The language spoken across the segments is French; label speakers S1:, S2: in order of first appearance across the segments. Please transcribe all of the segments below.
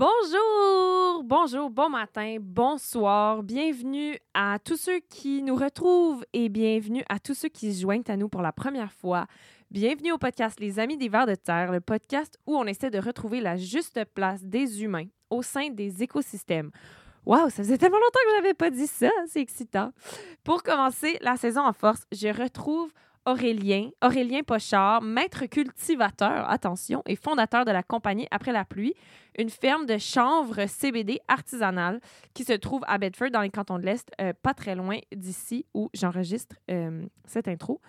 S1: Bonjour, bonjour, bon matin, bonsoir. Bienvenue à tous ceux qui nous retrouvent et bienvenue à tous ceux qui se joignent à nous pour la première fois. Bienvenue au podcast Les Amis des Vers de Terre, le podcast où on essaie de retrouver la juste place des humains au sein des écosystèmes. Waouh, ça faisait tellement longtemps que je n'avais pas dit ça, c'est excitant. Pour commencer la saison en force, je retrouve Aurélien, Aurélien Pochard, maître cultivateur, attention, et fondateur de la compagnie Après la pluie, une ferme de chanvre CBD artisanale qui se trouve à Bedford, dans les cantons de l'Est, euh, pas très loin d'ici où j'enregistre euh, cette intro.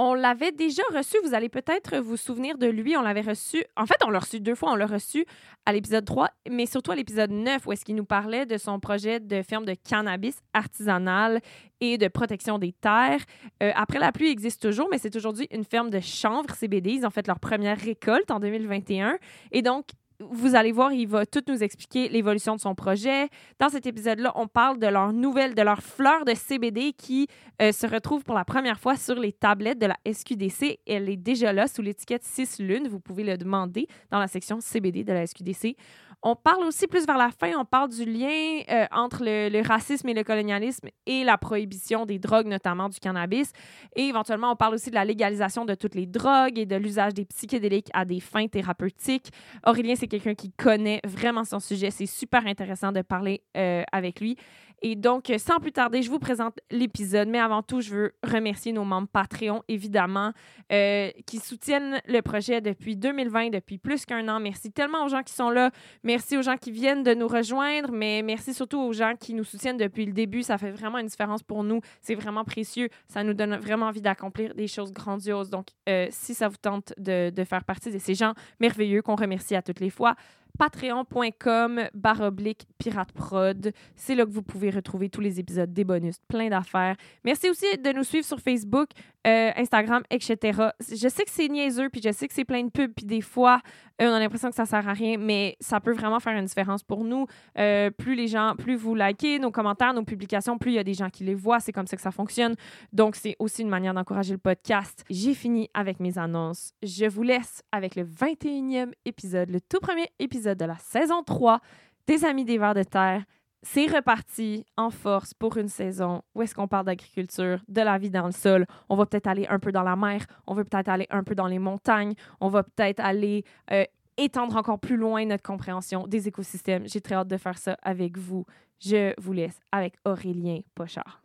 S1: On l'avait déjà reçu, vous allez peut-être vous souvenir de lui. On l'avait reçu, en fait, on l'a reçu deux fois. On l'a reçu à l'épisode 3, mais surtout à l'épisode 9, où est-ce qu'il nous parlait de son projet de ferme de cannabis artisanal et de protection des terres. Euh, Après la pluie existe toujours, mais c'est aujourd'hui une ferme de chanvre CBD. Ils ont fait leur première récolte en 2021. Et donc, vous allez voir, il va tout nous expliquer l'évolution de son projet. Dans cet épisode-là, on parle de leur nouvelle, de leur fleur de CBD qui euh, se retrouve pour la première fois sur les tablettes de la SQDC. Elle est déjà là sous l'étiquette 6 lunes. Vous pouvez le demander dans la section CBD de la SQDC. On parle aussi plus vers la fin, on parle du lien euh, entre le, racisme et le colonialisme et la prohibition des drogues, notamment du cannabis. Et éventuellement, on parle aussi de la légalisation de toutes les drogues et de l'usage des psychédéliques à des fins thérapeutiques. Aurélien, c'est quelqu'un qui connaît vraiment son sujet. C'est super intéressant de parler euh, avec lui. Et donc, sans plus tarder, je vous présente l'épisode. Mais avant tout, je veux remercier nos membres Patreon, évidemment, euh, qui soutiennent le projet depuis 2020, depuis plus qu'un an. Merci tellement aux gens qui sont là. Merci aux gens qui viennent de nous rejoindre, mais merci surtout aux gens qui nous soutiennent depuis le début. Ça fait vraiment une différence pour nous. C'est vraiment précieux. Ça nous donne vraiment envie d'accomplir des choses grandioses. Donc, euh, si ça vous tente de faire partie de ces gens merveilleux qu'on remercie à toutes les fois, patreon.com baroblique pirate prod. C'est là que vous pouvez retrouver tous les épisodes, des bonus, plein d'affaires. Merci aussi de nous suivre sur Facebook, euh, Instagram, etc. Je sais que c'est niaiseux, puis je sais que c'est plein de pubs, puis des fois, euh, on a l'impression que ça sert à rien, mais ça peut vraiment faire une différence pour nous. Euh, plus les gens, plus vous likez nos commentaires, nos publications, plus il y a des gens qui les voient. C'est comme ça que ça fonctionne. Donc, c'est aussi une manière d'encourager le podcast. J'ai fini avec mes annonces. Je vous laisse avec le 21e épisode, le tout premier épisode de la saison 3 des Amis des Vers de Terre. C'est reparti en force pour une saison où est-ce qu'on parle d'agriculture, de la vie dans le sol. On va peut-être aller un peu dans la mer, on va peut-être aller un peu dans les montagnes, on va peut-être aller euh, étendre encore plus loin notre compréhension des écosystèmes. J'ai très hâte de faire ça avec vous. Je vous laisse avec Aurélien Pochard.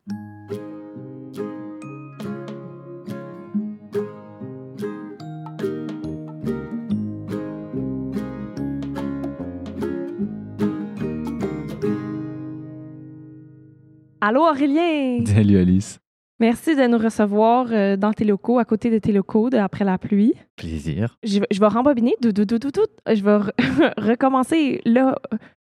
S1: Allô Aurélien!
S2: Salut Alice.
S1: Merci de nous recevoir euh, dans tes locaux, à côté de tes locaux, de après la pluie.
S2: Plaisir.
S1: Je, vais- je vais rembobiner. Dou, dou, dou. Je vais re- recommencer là.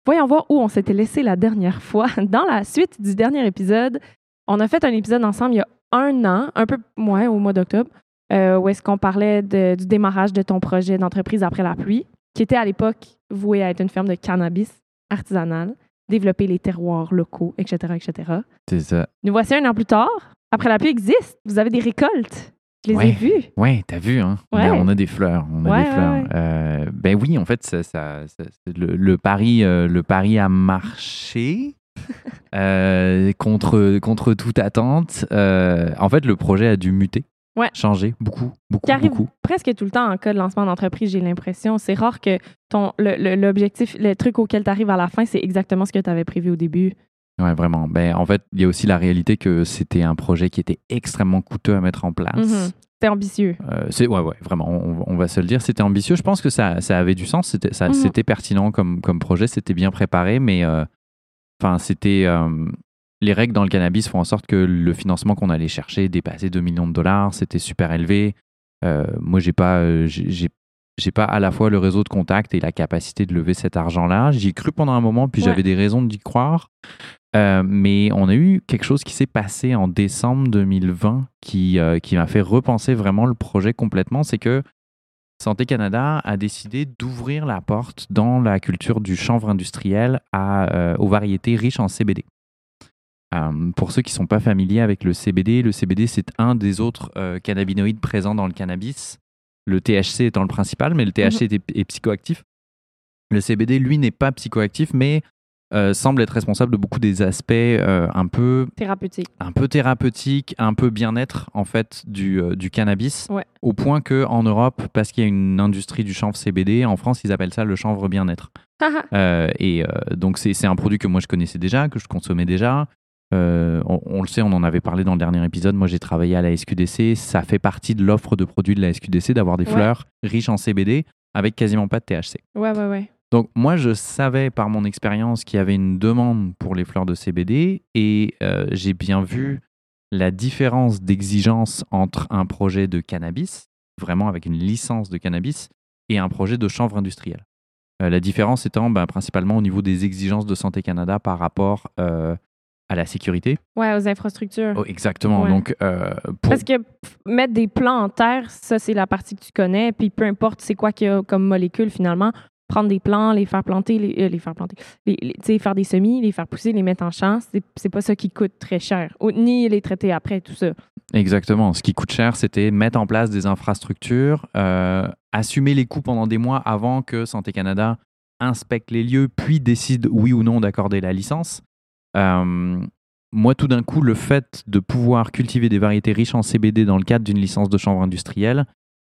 S1: Voyons voir où on s'était laissé la dernière fois. Dans la suite du dernier épisode, on a fait un épisode ensemble il y a un an, un peu moins au mois d'octobre, euh, où est-ce qu'on parlait de- du démarrage de ton projet d'entreprise après la pluie, qui était à l'époque voué à être une ferme de cannabis artisanal, développer les terroirs locaux, etc., etc.
S2: C'est ça.
S1: Nous voici un an plus tard. Après la pluie existe. Vous avez des récoltes. Je les ai vues.
S2: Ouais, t'as vu, hein?
S1: Ouais.
S2: On a des fleurs. On a
S1: Ouais,
S2: des fleurs. Euh, ben oui, en fait, ça, ça- ça- c'est le, le pari, euh, le pari a marché. euh, contre, contre toute attente. En fait, le projet a dû muter.
S1: Ouais.
S2: Changer beaucoup, beaucoup,
S1: qui arrive
S2: beaucoup.
S1: presque tout le temps en cas de lancement d'entreprise, j'ai l'impression. C'est rare que ton le- le- l'objectif, le, truc auquel tu arrives à la fin, c'est exactement ce que tu avais prévu au début.
S2: Ouais, vraiment. Ben, en fait, il y a aussi la réalité que c'était un projet qui était extrêmement coûteux à mettre en place.
S1: Mhm. C'était ambitieux.
S2: Euh, c'est ouais ouais vraiment on, on va se le dire c'était ambitieux je pense que ça, ça avait du sens c'était ça
S1: Mhm.
S2: c'était pertinent comme comme projet c'était bien préparé mais euh, enfin c'était euh, les règles dans le cannabis font en sorte que le financement qu'on allait chercher dépassait 2 millions de dollars c'était super élevé Euh, moi j'ai pas euh, j'ai j'ai- pas à la fois le réseau de contacts et la capacité de lever cet argent là j'y ai cru pendant un moment puis
S1: Ouais.
S2: j'avais des raisons d'y croire Euh, mais on a eu quelque chose qui s'est passé en décembre 2020 qui, euh, qui m'a fait repenser vraiment le projet complètement. C'est que Santé Canada a décidé d'ouvrir la porte dans la culture du chanvre industriel à, euh, aux variétés riches en CBD. Euh, pour ceux qui ne sont pas familiers avec le CBD, le CBD c'est un des autres euh, cannabinoïdes présents dans le cannabis. Le THC étant le principal, mais le THC est, est psychoactif. Le CBD, lui, n'est pas psychoactif, mais euh, semble être responsable de beaucoup des aspects un peu
S1: Thérapeutique.
S2: un peu thérapeutiques, un peu bien-être en fait du, du cannabis,
S1: Ouais.
S2: au point que en Europe, parce qu'il y a une industrie du chanvre CBD, en France ils appellent ça le chanvre bien-être. Euh, et euh, donc c'est un produit que moi je connaissais déjà, que je consommais déjà. Euh, on, on le sait, on en avait parlé dans le dernier épisode. Moi j'ai travaillé à la SQDC, ça fait partie de l'offre de produits de la SQDC d'avoir des
S1: Ouais.
S2: fleurs riches en CBD avec quasiment pas de THC.
S1: ouais, ouais, ouais.
S2: Donc moi, je savais par mon expérience qu'il y avait une demande pour les fleurs de CBD et euh, j'ai bien vu la différence d'exigence entre un projet de cannabis, vraiment avec une licence de cannabis, et un projet de chanvre industriel. Euh, la différence étant ben, principalement au niveau des exigences de Santé Canada par rapport euh, à la sécurité.
S1: Ouais, aux infrastructures.
S2: Oh, exactement.
S1: Ouais.
S2: Donc, euh, pour...
S1: Parce que pff, mettre des plants en terre, ça, c'est la partie que tu connais. Puis peu importe c'est quoi qu'il y a comme molécule, finalement, prendre des plants, les faire planter, les, euh, les faire planter, les, les- tu sais, faire des semis, les faire pousser, les mettre en champ, c'est c'est pas ça qui coûte très cher. Ou- ni les traiter après, tout ça.
S2: Exactement. Ce qui coûte cher, c'était mettre en place des infrastructures, euh, assumer les coûts pendant des mois avant que Santé Canada inspecte les lieux, puis décide oui ou non d'accorder la licence. Euh, moi, tout d'un coup, le fait de pouvoir cultiver des variétés riches en CBD dans le cadre d'une licence de chanvre industrielle,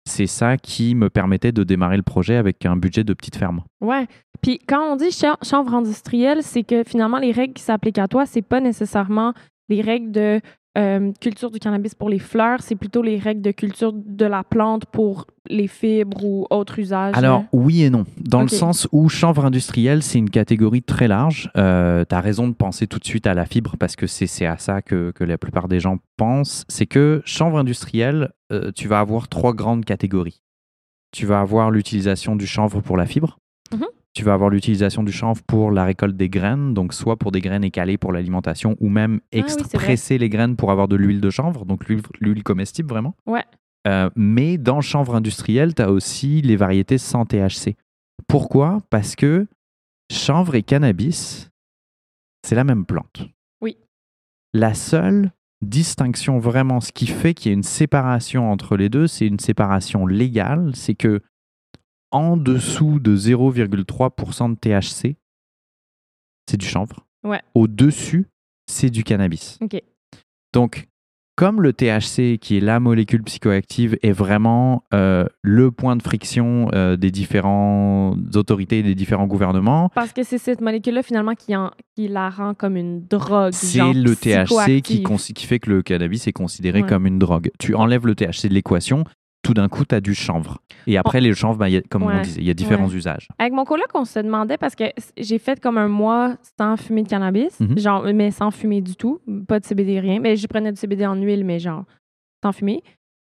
S2: c'est ça qui me permettait de démarrer le projet avec un budget de petite ferme.
S1: Ouais. Puis quand on dit cha- chanvre industrielle, c'est que finalement, les règles qui s'appliquent à toi, c'est pas nécessairement les règles de euh, culture du cannabis pour les fleurs, c'est plutôt les règles de culture de la plante pour les fibres ou autres usages.
S2: Alors, oui et non. Dans le sens où chanvre industriel, c'est une catégorie très large. Euh, tu as raison de penser tout de suite à la fibre parce que c'est à ça que, que la plupart des gens pensent. C'est que chanvre industriel, euh, tu vas avoir trois grandes catégories. Tu vas avoir l'utilisation du chanvre pour la fibre.
S1: Mhm.
S2: Tu vas avoir l'utilisation du chanvre pour la récolte des graines, donc soit pour des graines écalées pour l'alimentation ou même
S1: Ah oui, vrai.
S2: expresser les graines pour avoir de l'huile de chanvre, donc l'huile l'huile comestible vraiment.
S1: Ouais.
S2: Euh, mais dans le chanvre industriel, tu as aussi les variétés sans THC. Pourquoi? Parce que chanvre et cannabis, c'est la même plante.
S1: Oui.
S2: La seule distinction vraiment, ce qui fait qu'il y a une séparation entre les deux, c'est une séparation légale, c'est que en dessous de 0,3% de THC, c'est du chanvre.
S1: Ouais.
S2: Au-dessus, c'est du cannabis. Donc, comme le THC, qui est la molécule psychoactive, est vraiment euh, le point de friction euh, des différentes autorités et des différents gouvernements,
S1: Parce que c'est cette molécule-là, finalement, qui, en- qui la rend comme une drogue.
S2: c'est le THC qui, fait que le cannabis est considéré
S1: Ouais.
S2: comme une drogue. Tu enlèves le THC de l'équation, tout d'un coup, tu as du chanvre. Et après, les chanvres, ben, il y a- comme on disait, il y a différents
S1: Ouais.
S2: usages.
S1: Avec mon coloc, on se demandait parce que j'ai fait comme un mois sans fumer de cannabis,
S2: Mhm.
S1: genre, mais sans fumer du tout, pas de CBD, rien. Mais je prenais du CBD en huile, mais genre, sans fumer.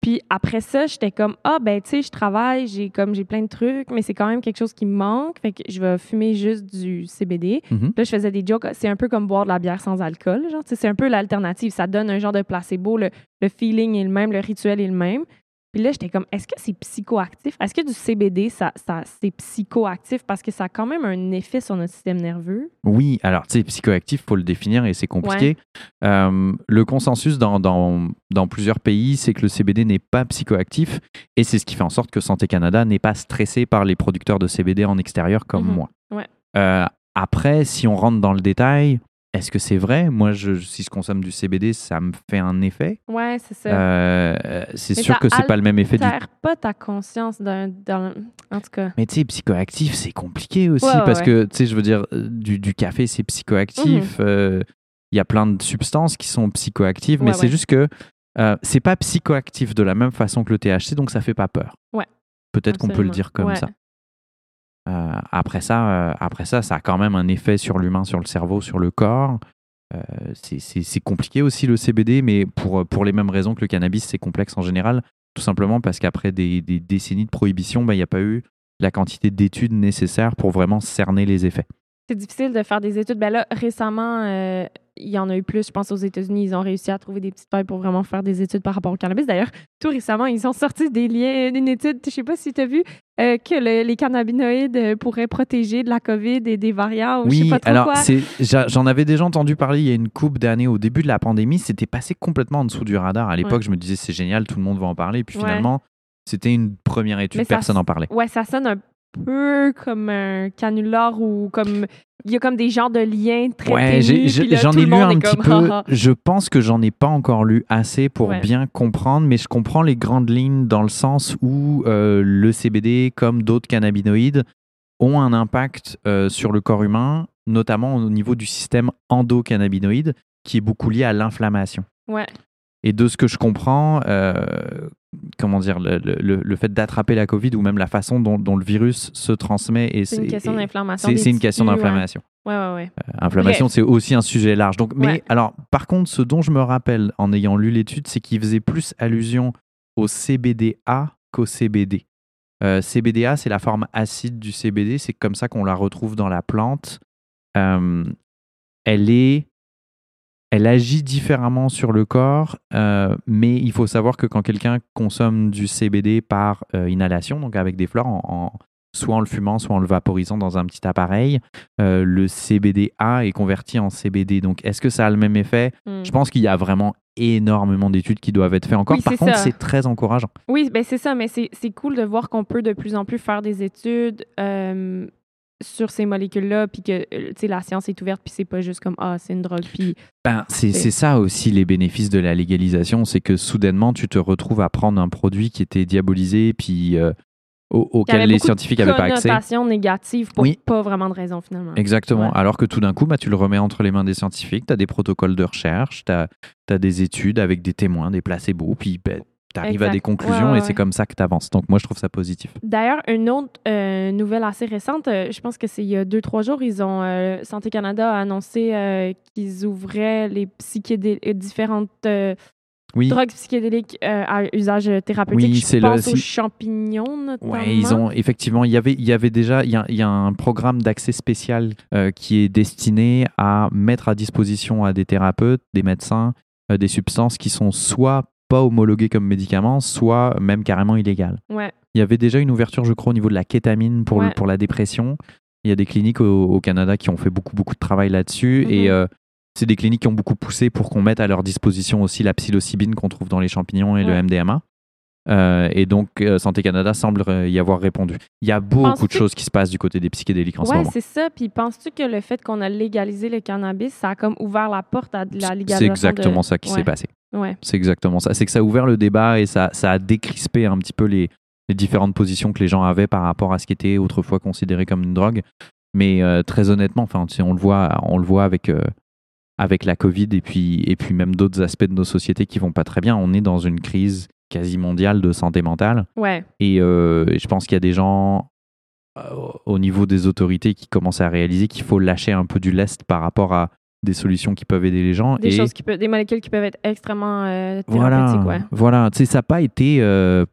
S1: Puis après ça, j'étais comme, ah, ben, tu sais, je travaille, j'ai comme, j'ai plein de trucs, mais c'est quand même quelque chose qui me manque. Fait que je vais fumer juste du CBD.
S2: Mhm.
S1: Là, je faisais des jokes. C'est un peu comme boire de la bière sans alcool. Genre, c'est un peu l'alternative. Ça donne un genre de placebo. Le, le feeling est le même, le rituel est le même. Puis là, j'étais comme, est-ce que c'est psychoactif? Est-ce que du CBD, ça, ça, c'est psychoactif parce que ça a quand même un effet sur notre système nerveux?
S2: Oui, alors, tu sais, psychoactif, faut le définir et c'est compliqué. Euh, le consensus dans, dans, dans plusieurs pays, c'est que le CBD n'est pas psychoactif et c'est ce qui fait en sorte que Santé Canada n'est pas stressé par les producteurs de CBD en extérieur comme
S1: Mhm.
S2: moi.
S1: Ouais.
S2: Euh, après, si on rentre dans le détail, est-ce que c'est vrai? Moi, je, si je consomme du CBD, ça me fait un effet.
S1: Ouais, c'est ça.
S2: Euh, c'est sûr
S1: ça
S2: que c'est pas le même effet du
S1: T'altères pas ta conscience d'un. dans- En tout cas.
S2: Mais tu sais, psychoactif, c'est compliqué aussi
S1: Ouais, ouais,
S2: parce
S1: ouais.
S2: que, tu sais, je veux dire, euh, du, du café, c'est psychoactif. euh, Il y a plein de substances qui sont psychoactives, mais c'est juste que euh, c'est pas psychoactif de la même façon que le THC, donc ça fait pas peur.
S1: Ouais.
S2: Peut-être qu'on peut le dire comme
S1: Ouais.
S2: ça. Euh, après ça, euh, après ça, ça a quand même un effet sur l'humain, sur le cerveau, sur le corps. Euh, c'est- compliqué aussi le CBD, mais pour, pour les mêmes raisons que le cannabis, c'est complexe en général. Tout simplement parce qu'après des, décennies de prohibition, ben, il n'y a pas eu la quantité d'études nécessaires pour vraiment cerner les effets.
S1: C'est difficile de faire des études. Ben là, récemment, il y en a eu plus. Je pense aux États-Unis, ils ont réussi à trouver des petites failles pour vraiment faire des études par rapport au cannabis. D'ailleurs, tout récemment, ils ont sorti des liens, une étude, je sais pas si tu as vu, euh, que le- les cannabinoïdes euh, pourraient protéger de la COVID et des variants ou je sais
S2: Oui,
S1: pas trop
S2: alors j'en avais déjà entendu parler il y a une coupe d'années au début de la pandémie. C'était passé complètement en dessous du radar. À l'époque, je me disais c'est génial, tout le monde va en parler. Puis
S1: Ouais.
S2: finalement, c'était une première étude,
S1: Mais
S2: personne n'en parlait.
S1: Ouais, ça sonne un peu comme un canular ou comme. Il y a comme des genres de liens très
S2: Ouais, j'en ai
S1: le
S2: lu un petit peu. Je pense que j'en ai pas encore lu assez pour
S1: Ouais.
S2: bien comprendre, mais je comprends les grandes lignes dans le sens où euh, le CBD, comme d'autres cannabinoïdes, ont un impact euh, sur le corps humain, notamment au niveau du système endocannabinoïde, qui est beaucoup lié à l'inflammation.
S1: Ouais.
S2: Et de ce que je comprends, euh, comment dire, le, le- le fait d'attraper la Covid ou même la façon dont, dont le virus se transmet, et
S1: C'est une question d'inflammation.
S2: c'est une question d'inflammation.
S1: Ouais, ouais, ouais.
S2: Euh, Inflammation, c'est aussi un sujet large. Donc, mais alors, par contre, ce dont je me rappelle en ayant lu l'étude, c'est qu'il faisait plus allusion au CBDA qu'au CBD. Euh, CBDA, c'est la forme acide du CBD. C'est comme ça qu'on la retrouve dans la plante. Euh, elle est, elle agit différemment sur le corps, euh, mais il faut savoir que quand quelqu'un consomme du CBD par euh, inhalation, donc avec des fleurs, en, en- soit en le fumant, soit en le vaporisant dans un petit appareil, euh, le CBDA est converti en CBD. Donc, est-ce que ça a le même effet?
S1: Hmm.
S2: Je pense qu'il y a vraiment énormément d'études qui doivent être faites encore.
S1: Oui,
S2: Par contre, c'est très encourageant.
S1: Oui, ben c'est ça, mais c'est c'est cool de voir qu'on peut de plus en plus faire des études euh, sur ces molécules-là, puis que euh, la science est ouverte, puis c'est pas juste comme ah, c'est une drogue, puis
S2: Ben, c'est ça aussi les bénéfices de la légalisation, c'est que soudainement tu te retrouves à prendre un produit qui était diabolisé puis euh, au- auquel les scientifiques n'avaient pas accès.
S1: connotations négatives pour
S2: Oui.
S1: pas vraiment de raison finalement.
S2: Exactement.
S1: Ouais.
S2: Alors que tout d'un coup, bah, tu le remets entre les mains des scientifiques, tu as des protocoles de recherche, tu as, des études avec des témoins, des placebos, puis tu arrives à des conclusions
S1: Ouais,
S2: et c'est comme ça que tu avances. Donc moi, je trouve ça positif.
S1: D'ailleurs, une autre euh, nouvelle assez récente, euh, je pense que c'est il y a deux, trois jours, ils ont euh, Santé Canada a annoncé qu'ils ouvraient les psychédé- euh, différentes
S2: Oui.
S1: drogues psychédéliques à usage thérapeutique.
S2: Oui, c'est le-
S1: pense aux
S2: c'est-
S1: champignons notamment.
S2: Ouais, ils ont effectivement, il y avait, il y avait déjà, il y a, il y a un programme d'accès spécial qui est destiné à mettre à disposition à des thérapeutes, des médecins, des substances qui sont soit pas homologuées comme médicaments, soit même carrément illégales.
S1: Ouais.
S2: Il y avait déjà une ouverture, je crois, au niveau de la kétamine pour, le- pour la dépression. Il y a des cliniques au, au Canada qui ont fait beaucoup, beaucoup de travail là-dessus.
S1: Mhm.
S2: Et euh, c'est des cliniques qui ont beaucoup poussé pour qu'on mette à leur disposition aussi la psilocybine qu'on trouve dans les champignons et le. MDMA. Euh, et donc, euh, Santé Canada semble euh, y avoir répondu. Il y a beaucoup de choses qui se passent du côté des psychédéliques en ce
S1: Ouais,
S2: moment.
S1: c'est ça. Puis penses-tu que le fait qu'on a légalisé le cannabis, ça a comme ouvert la porte à la
S2: C'est
S1: légalisation
S2: exactement
S1: de...
S2: ça qui
S1: Ouais.
S2: s'est passé.
S1: Ouais.
S2: C'est exactement ça. C'est que ça a ouvert le débat et ça, ça a décrispé un petit peu les, les différentes positions que les gens avaient par rapport à ce qui était autrefois considéré comme une drogue. Mais euh, très honnêtement, enfin, tu sais, on le voit, on le voit avec, euh, avec la Covid et puis, et puis même d'autres aspects de nos sociétés qui vont pas très bien. On est dans une crise quasi mondiale de santé mentale.
S1: Ouais.
S2: Et euh, je pense qu'il y a des gens euh, au niveau des autorités qui commencent à réaliser qu'il faut lâcher un peu du lest par rapport à des solutions qui peuvent aider les gens.
S1: Des
S2: et
S1: choses qui peuvent, des molécules qui peuvent être extrêmement euh,
S2: voilà,
S1: thérapeutiques, ouais.
S2: voilà. Tu sais, ça n'a pas été euh,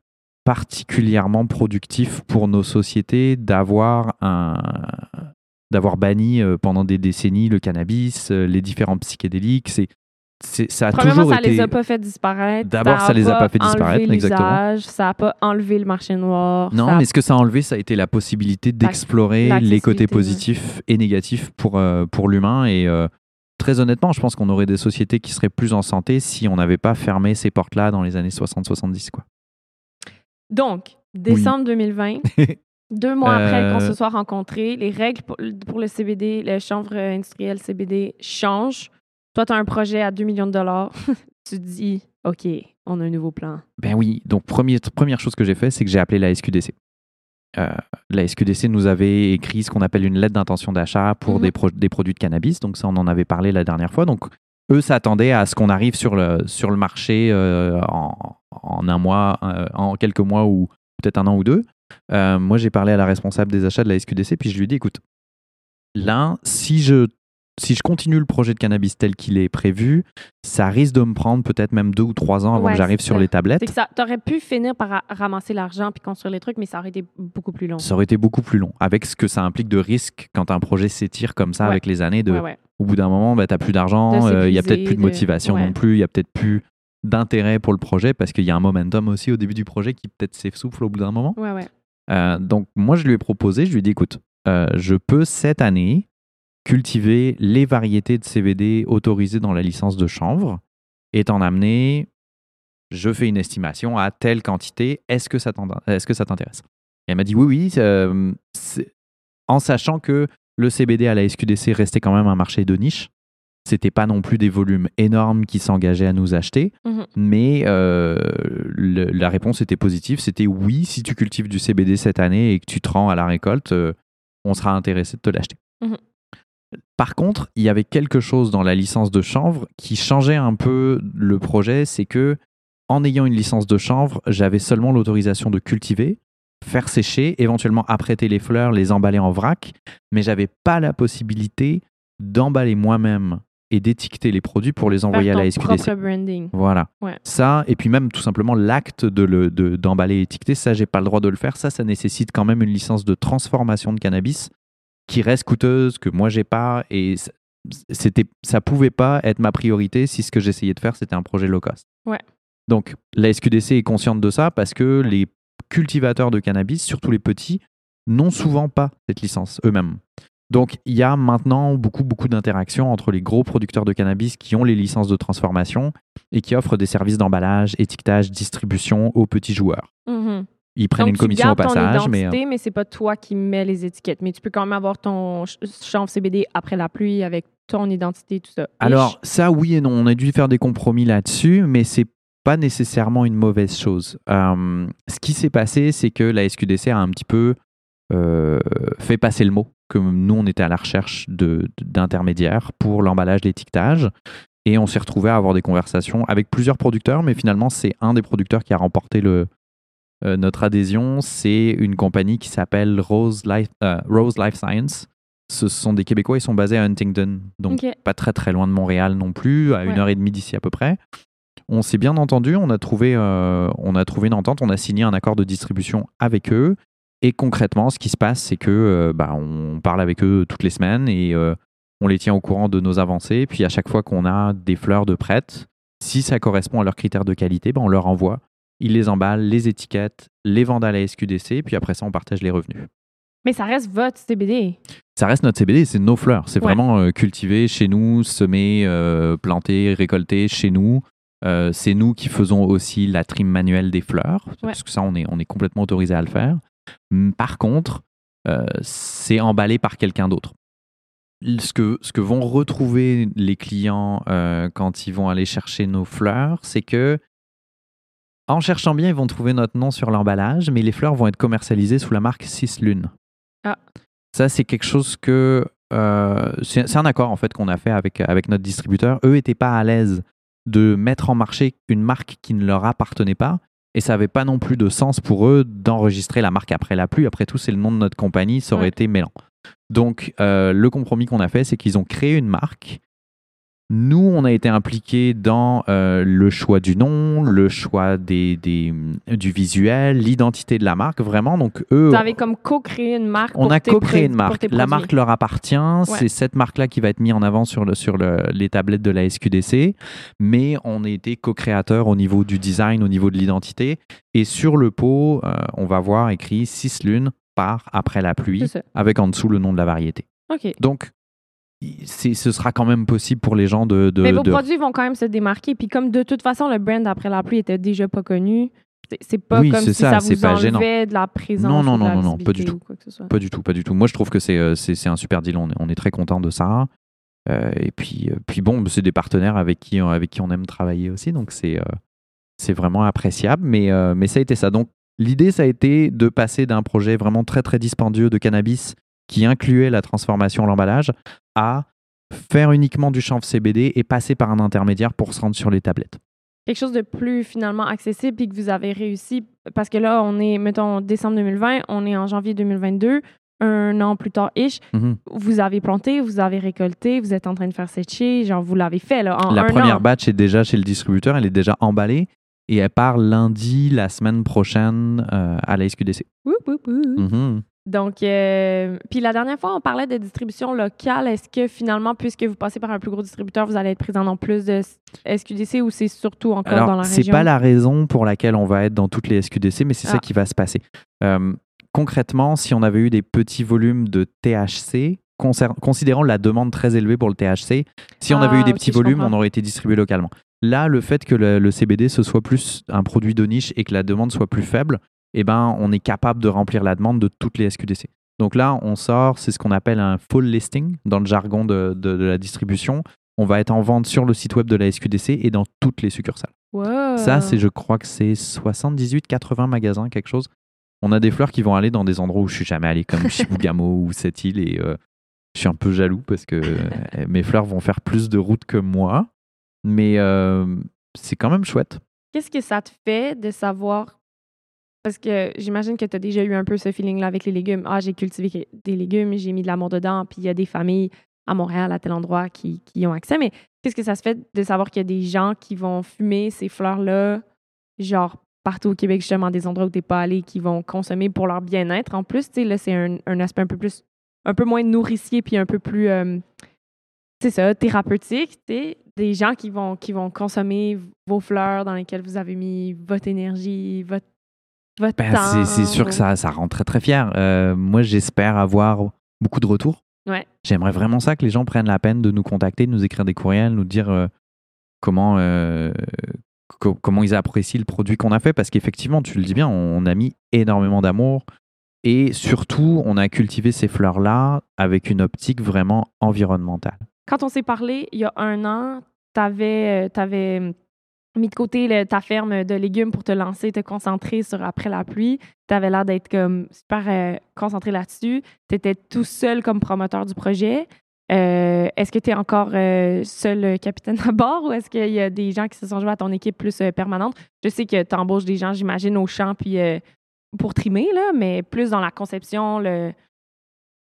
S2: particulièrement productif pour nos sociétés d'avoir un d'avoir banni euh, pendant des décennies le cannabis, euh, les différents psychédéliques. C'est, ça a toujours
S1: ça
S2: été.
S1: les a pas fait disparaître.
S2: D'abord, ça les a pas fait disparaître, exactement.
S1: Ça a pas enlevé le marché noir.
S2: Non,
S1: ça a-
S2: mais ce que ça a enlevé, ça a été la possibilité d'explorer les côtés positifs et négatifs pour, euh, pour l'humain. Et euh, très honnêtement, je pense qu'on aurait des sociétés qui seraient plus en santé si on n'avait pas fermé ces portes-là dans les années 60-70. Quoi.
S1: Donc, décembre 2020, deux mois après qu'on
S2: Euh,
S1: se soit rencontrés, les règles pour, pour le CBD, le chanvre industriel CBD changent. Toi, tu as un projet à 2 millions de dollars. tu te dis, OK, on a un nouveau plan.
S2: Ben oui, donc premier- première chose que j'ai fait, c'est que j'ai appelé la SQDC. Euh, la SQDC nous avait écrit ce qu'on appelle une lettre d'intention d'achat pour
S1: Mhm.
S2: des, pro- des produits de cannabis. Donc ça, on en avait parlé la dernière fois. Donc eux s'attendaient à ce qu'on arrive sur le, sur le marché euh, en, en un mois, euh, en quelques mois ou peut-être un an ou deux. Moi, j'ai parlé à la responsable des achats de la SQDC, puis je lui ai dit, écoute, là, si je, si je continue le projet de cannabis tel qu'il est prévu, ça risque de me prendre peut-être même deux ou trois ans avant
S1: Ouais,
S2: que j'arrive sur les tablettes.
S1: C'est que ça, t'aurais pu finir par ra- ramasser l'argent puis construire les trucs, mais ça aurait été beaucoup plus long.
S2: Ça aurait été beaucoup plus long, avec ce que ça implique de risque quand un projet s'étire comme ça
S1: Ouais.
S2: avec les années. De,
S1: Ouais.
S2: Au bout d'un moment, tu n'as plus d'argent,
S1: De
S2: euh, il y a peut-être plus de motivation non plus, il y a peut-être plus d'intérêt pour le projet parce qu'il y a un momentum aussi au début du projet qui peut-être s'essouffle au bout d'un moment. Euh, donc moi, je lui ai proposé, je lui ai dit, écoute, euh, je peux cette année cultiver les variétés de CBD autorisées dans la licence de chanvre et t'en amener, je fais une estimation à telle quantité, est-ce que ça t'intéresse? Et elle m'a dit oui, oui, euh, en sachant que le CBD à la SQDC restait quand même un marché de niche. C'était pas non plus des volumes énormes qui s'engageaient à nous acheter,
S1: Mhm.
S2: mais euh, le- la réponse était positive. C'était oui, si tu cultives du CBD cette année et que tu te rends à la récolte, euh, on sera intéressé de te l'acheter.
S1: Mhm.
S2: Par contre, il y avait quelque chose dans la licence de chanvre qui changeait un peu le projet, c'est que en ayant une licence de chanvre, j'avais seulement l'autorisation de cultiver, faire sécher, éventuellement apprêter les fleurs, les emballer en vrac, mais j'avais pas la possibilité d'emballer moi-même et d'étiqueter les produits pour les envoyer
S1: Faire
S2: à la SQDC.
S1: branding.
S2: Voilà.
S1: Ouais.
S2: Ça, et puis même tout simplement l'acte de le- de- d'emballer et étiqueter, ça, j'ai pas le droit de le faire. Ça, ça nécessite quand même une licence de transformation de cannabis qui reste coûteuse, que moi, j'ai pas. Et c'était, ça pouvait pas être ma priorité si ce que j'essayais de faire, c'était un projet low cost.
S1: Ouais.
S2: Donc, la SQDC est consciente de ça parce que les cultivateurs de cannabis, surtout les petits, n'ont souvent pas cette licence eux-mêmes. Donc, il y a maintenant beaucoup, beaucoup d'interactions entre les gros producteurs de cannabis qui ont les licences de transformation et qui offrent des services d'emballage, étiquetage, distribution aux petits joueurs.
S1: Mhm.
S2: Ils prennent
S1: Donc,
S2: une commission
S1: tu
S2: au passage,
S1: ton
S2: mais euh,
S1: identité, mais, c'est pas toi qui mets les étiquettes. Mais tu peux quand même avoir ton ch- chanvre CBD après la pluie avec ton identité, tout ça.
S2: alors ça, oui et non, on a dû faire des compromis là-dessus, mais c'est pas nécessairement une mauvaise chose. Euh, ce qui s'est passé, c'est que la SQDC a un petit peu euh, fait passer le mot que nous, on était à la recherche d'intermédiaires pour l'emballage, l'étiquetage. Et on s'est retrouvé à avoir des conversations avec plusieurs producteurs, mais finalement, c'est un des producteurs qui a remporté le, euh, notre adhésion. C'est une compagnie qui s'appelle Rose Life, euh, Rose Life Science. Ce sont des Québécois, ils sont basés à Huntington, donc pas très très loin de Montréal non plus, à une heure et demie d'ici à peu près. On s'est bien entendu, on a, trouvé, euh, on a trouvé une entente, on a signé un accord de distribution avec eux. Et concrètement, ce qui se passe, c'est que bah, on parle avec eux toutes les semaines et on les tient au courant de nos avancées. Puis à chaque fois qu'on a des fleurs de prêtes, si ça correspond à leurs critères de qualité, bah, on leur envoie. Ils les emballent, les étiquettes, les vendent à la SQDC, puis après ça, on partage les revenus.
S1: Mais ça reste votre CBD.
S2: Ça reste notre CBD, c'est nos fleurs. C'est
S1: Ouais.
S2: vraiment euh, cultivé chez nous, semé, euh, planté, récolté chez nous. Euh, c'est nous qui faisons aussi la trim manuelle des fleurs, parce que ça, on est, on est complètement autorisé à le faire. Hum, Par contre, euh, c'est emballé par quelqu'un d'autre. Ce que, ce que vont retrouver les clients euh, quand ils vont aller chercher nos fleurs, c'est que en cherchant bien, ils vont trouver notre nom sur l'emballage, mais les fleurs vont être commercialisées sous la marque Six Lune.
S1: Ah.
S2: Ça, c'est quelque chose que. euh, c'est c'est un accord en fait qu'on a fait avec, avec notre distributeur. Eux n'étaient pas à l'aise de mettre en marché une marque qui ne leur appartenait pas. Et ça n'avait pas non plus de sens pour eux d'enregistrer la marque après la pluie. Après tout, c'est le nom de notre compagnie, ça aurait
S1: Ouais.
S2: été mêlant. Donc, euh, le compromis qu'on a fait, c'est qu'ils ont créé une marque. Nous, on a été impliqués dans euh, le choix du nom, le choix des, des- du visuel, l'identité de la marque, vraiment. Donc, eux,
S1: Vous avez comme co-créé une marque.
S2: on
S1: pour
S2: a co-créé une marque. La marque leur appartient. C'est cette marque-là qui va être mise en avant sur, le, sur le- les tablettes de la SQDC. Mais on a été co-créateur au niveau du design, au niveau de l'identité. Et sur le pot, euh, on va voir écrit 6 lunes par après la pluie, avec en dessous le nom de la variété. Donc, ce sera quand même possible pour les gens de. de-
S1: Mais vos
S2: de-
S1: produits vont quand même se démarquer. Puis comme de toute façon, le brand après la pluie était déjà pas connu, c'est- pas
S2: Oui,
S1: comme si
S2: ça,
S1: ça, vous
S2: pas gênant.
S1: enlevait de la présence
S2: Non, non,
S1: ou de la
S2: non, non, non, pas du tout. Pas du tout, pas du tout. Moi, je trouve que c'est euh, un super deal. On est, on est très content de ça. Euh, et puis, euh, puis bon, c'est des partenaires avec qui, avec qui on aime travailler aussi. Donc, c'est euh, c'est vraiment appréciable. Mais, euh, mais ça a été ça. Donc, l'idée, ça a été de passer d'un projet vraiment très, très dispendieux de cannabis qui incluait la transformation, l'emballage, à faire uniquement du chanvre CBD et passer par un intermédiaire pour se rendre sur les tablettes.
S1: Quelque chose de plus finalement accessible puis que vous avez réussi. Parce que là, on est, mettons, décembre 2020, on est en janvier 2022, un an plus tard-ish.
S2: Mhm.
S1: Vous avez planté, vous avez récolté, vous êtes en train de faire sécher, genre vous l'avez fait là, en
S2: La
S1: un
S2: première
S1: an.
S2: batch est déjà chez le distributeur, elle est déjà emballée et elle part lundi la semaine prochaine euh, à la SQDC.
S1: Woup, woup.
S2: Mhm.
S1: Donc, euh, puis la dernière fois, on parlait de distribution locale. Est-ce que finalement, puisque vous passez par un plus gros distributeur, vous allez être présent dans plus de SQDC ou c'est surtout encore dans la
S2: c'est
S1: région?
S2: pas la raison pour laquelle on va être dans toutes les SQDC, mais c'est ça
S1: Ah.
S2: qui va se passer. Euh, concrètement, si on avait eu des petits volumes de THC, considérant la demande très élevée pour le THC, si on avait
S1: Ah,
S2: eu des
S1: ok,
S2: petits volumes, on aurait été distribué localement. Là, le fait que le, le CBD ce soit plus un produit de niche et que la demande soit plus faible, eh ben, on est capable de remplir la demande de toutes les SQDC. Donc là, on sort, c'est ce qu'on appelle un full listing dans le jargon de, de, la distribution. On va être en vente sur le site web de la SQDC et dans toutes les succursales. Ça, c'est, je crois que c'est 78-80 magasins, quelque chose. On a des fleurs qui vont aller dans des endroits où je suis jamais allé, comme Chibougamau ou cette île, et euh, je suis un peu jaloux parce que euh, mes fleurs vont faire plus de route que moi. Mais euh, c'est quand même chouette.
S1: Qu'est-ce que ça te fait de savoir parce que j'imagine que tu as déjà eu un peu ce feeling-là avec les légumes. Ah, j'ai cultivé des légumes, j'ai mis de l'amour dedans, puis il y a des familles à Montréal, à tel endroit, qui, qui ont accès. Mais qu'est-ce que ça se fait de savoir qu'il y a des gens qui vont fumer ces fleurs-là, genre partout au Québec, justement, des endroits où tu n'es pas allé, qui vont consommer pour leur bien-être. En plus, tu sais, là, c'est un, un, aspect un peu plus, un peu moins nourricier, puis un peu plus, euh, c'est ça, thérapeutique, tu sais, des gens qui vont, qui vont consommer vos fleurs dans lesquelles vous avez mis votre énergie, votre
S2: ben, c'est sûr que ça, ça rend très très fier. Euh, moi, j'espère avoir beaucoup de retours.
S1: Ouais.
S2: J'aimerais vraiment ça, que les gens prennent la peine de nous contacter, de nous écrire des courriels, nous dire euh, comment, euh, comment ils apprécient le produit qu'on a fait. Parce qu'effectivement, tu le dis bien, on a mis énormément d'amour. Et surtout, on a cultivé ces fleurs-là avec une optique vraiment environnementale.
S1: Quand on s'est parlé il y a un an, tu avais, avais mis de côté ta ferme de légumes pour te lancer, te concentrer sur après la pluie. Tu avais l'air d'être comme super euh, concentré là-dessus. Tu étais tout seul comme promoteur du projet. Euh, est-ce que tu es encore euh, seul capitaine à bord ou est-ce qu'il y a des gens qui se sont joués à ton équipe plus permanente? Je sais que tu embauches des gens, j'imagine, au champ puis pour trimer, là, mais plus dans la conception, le,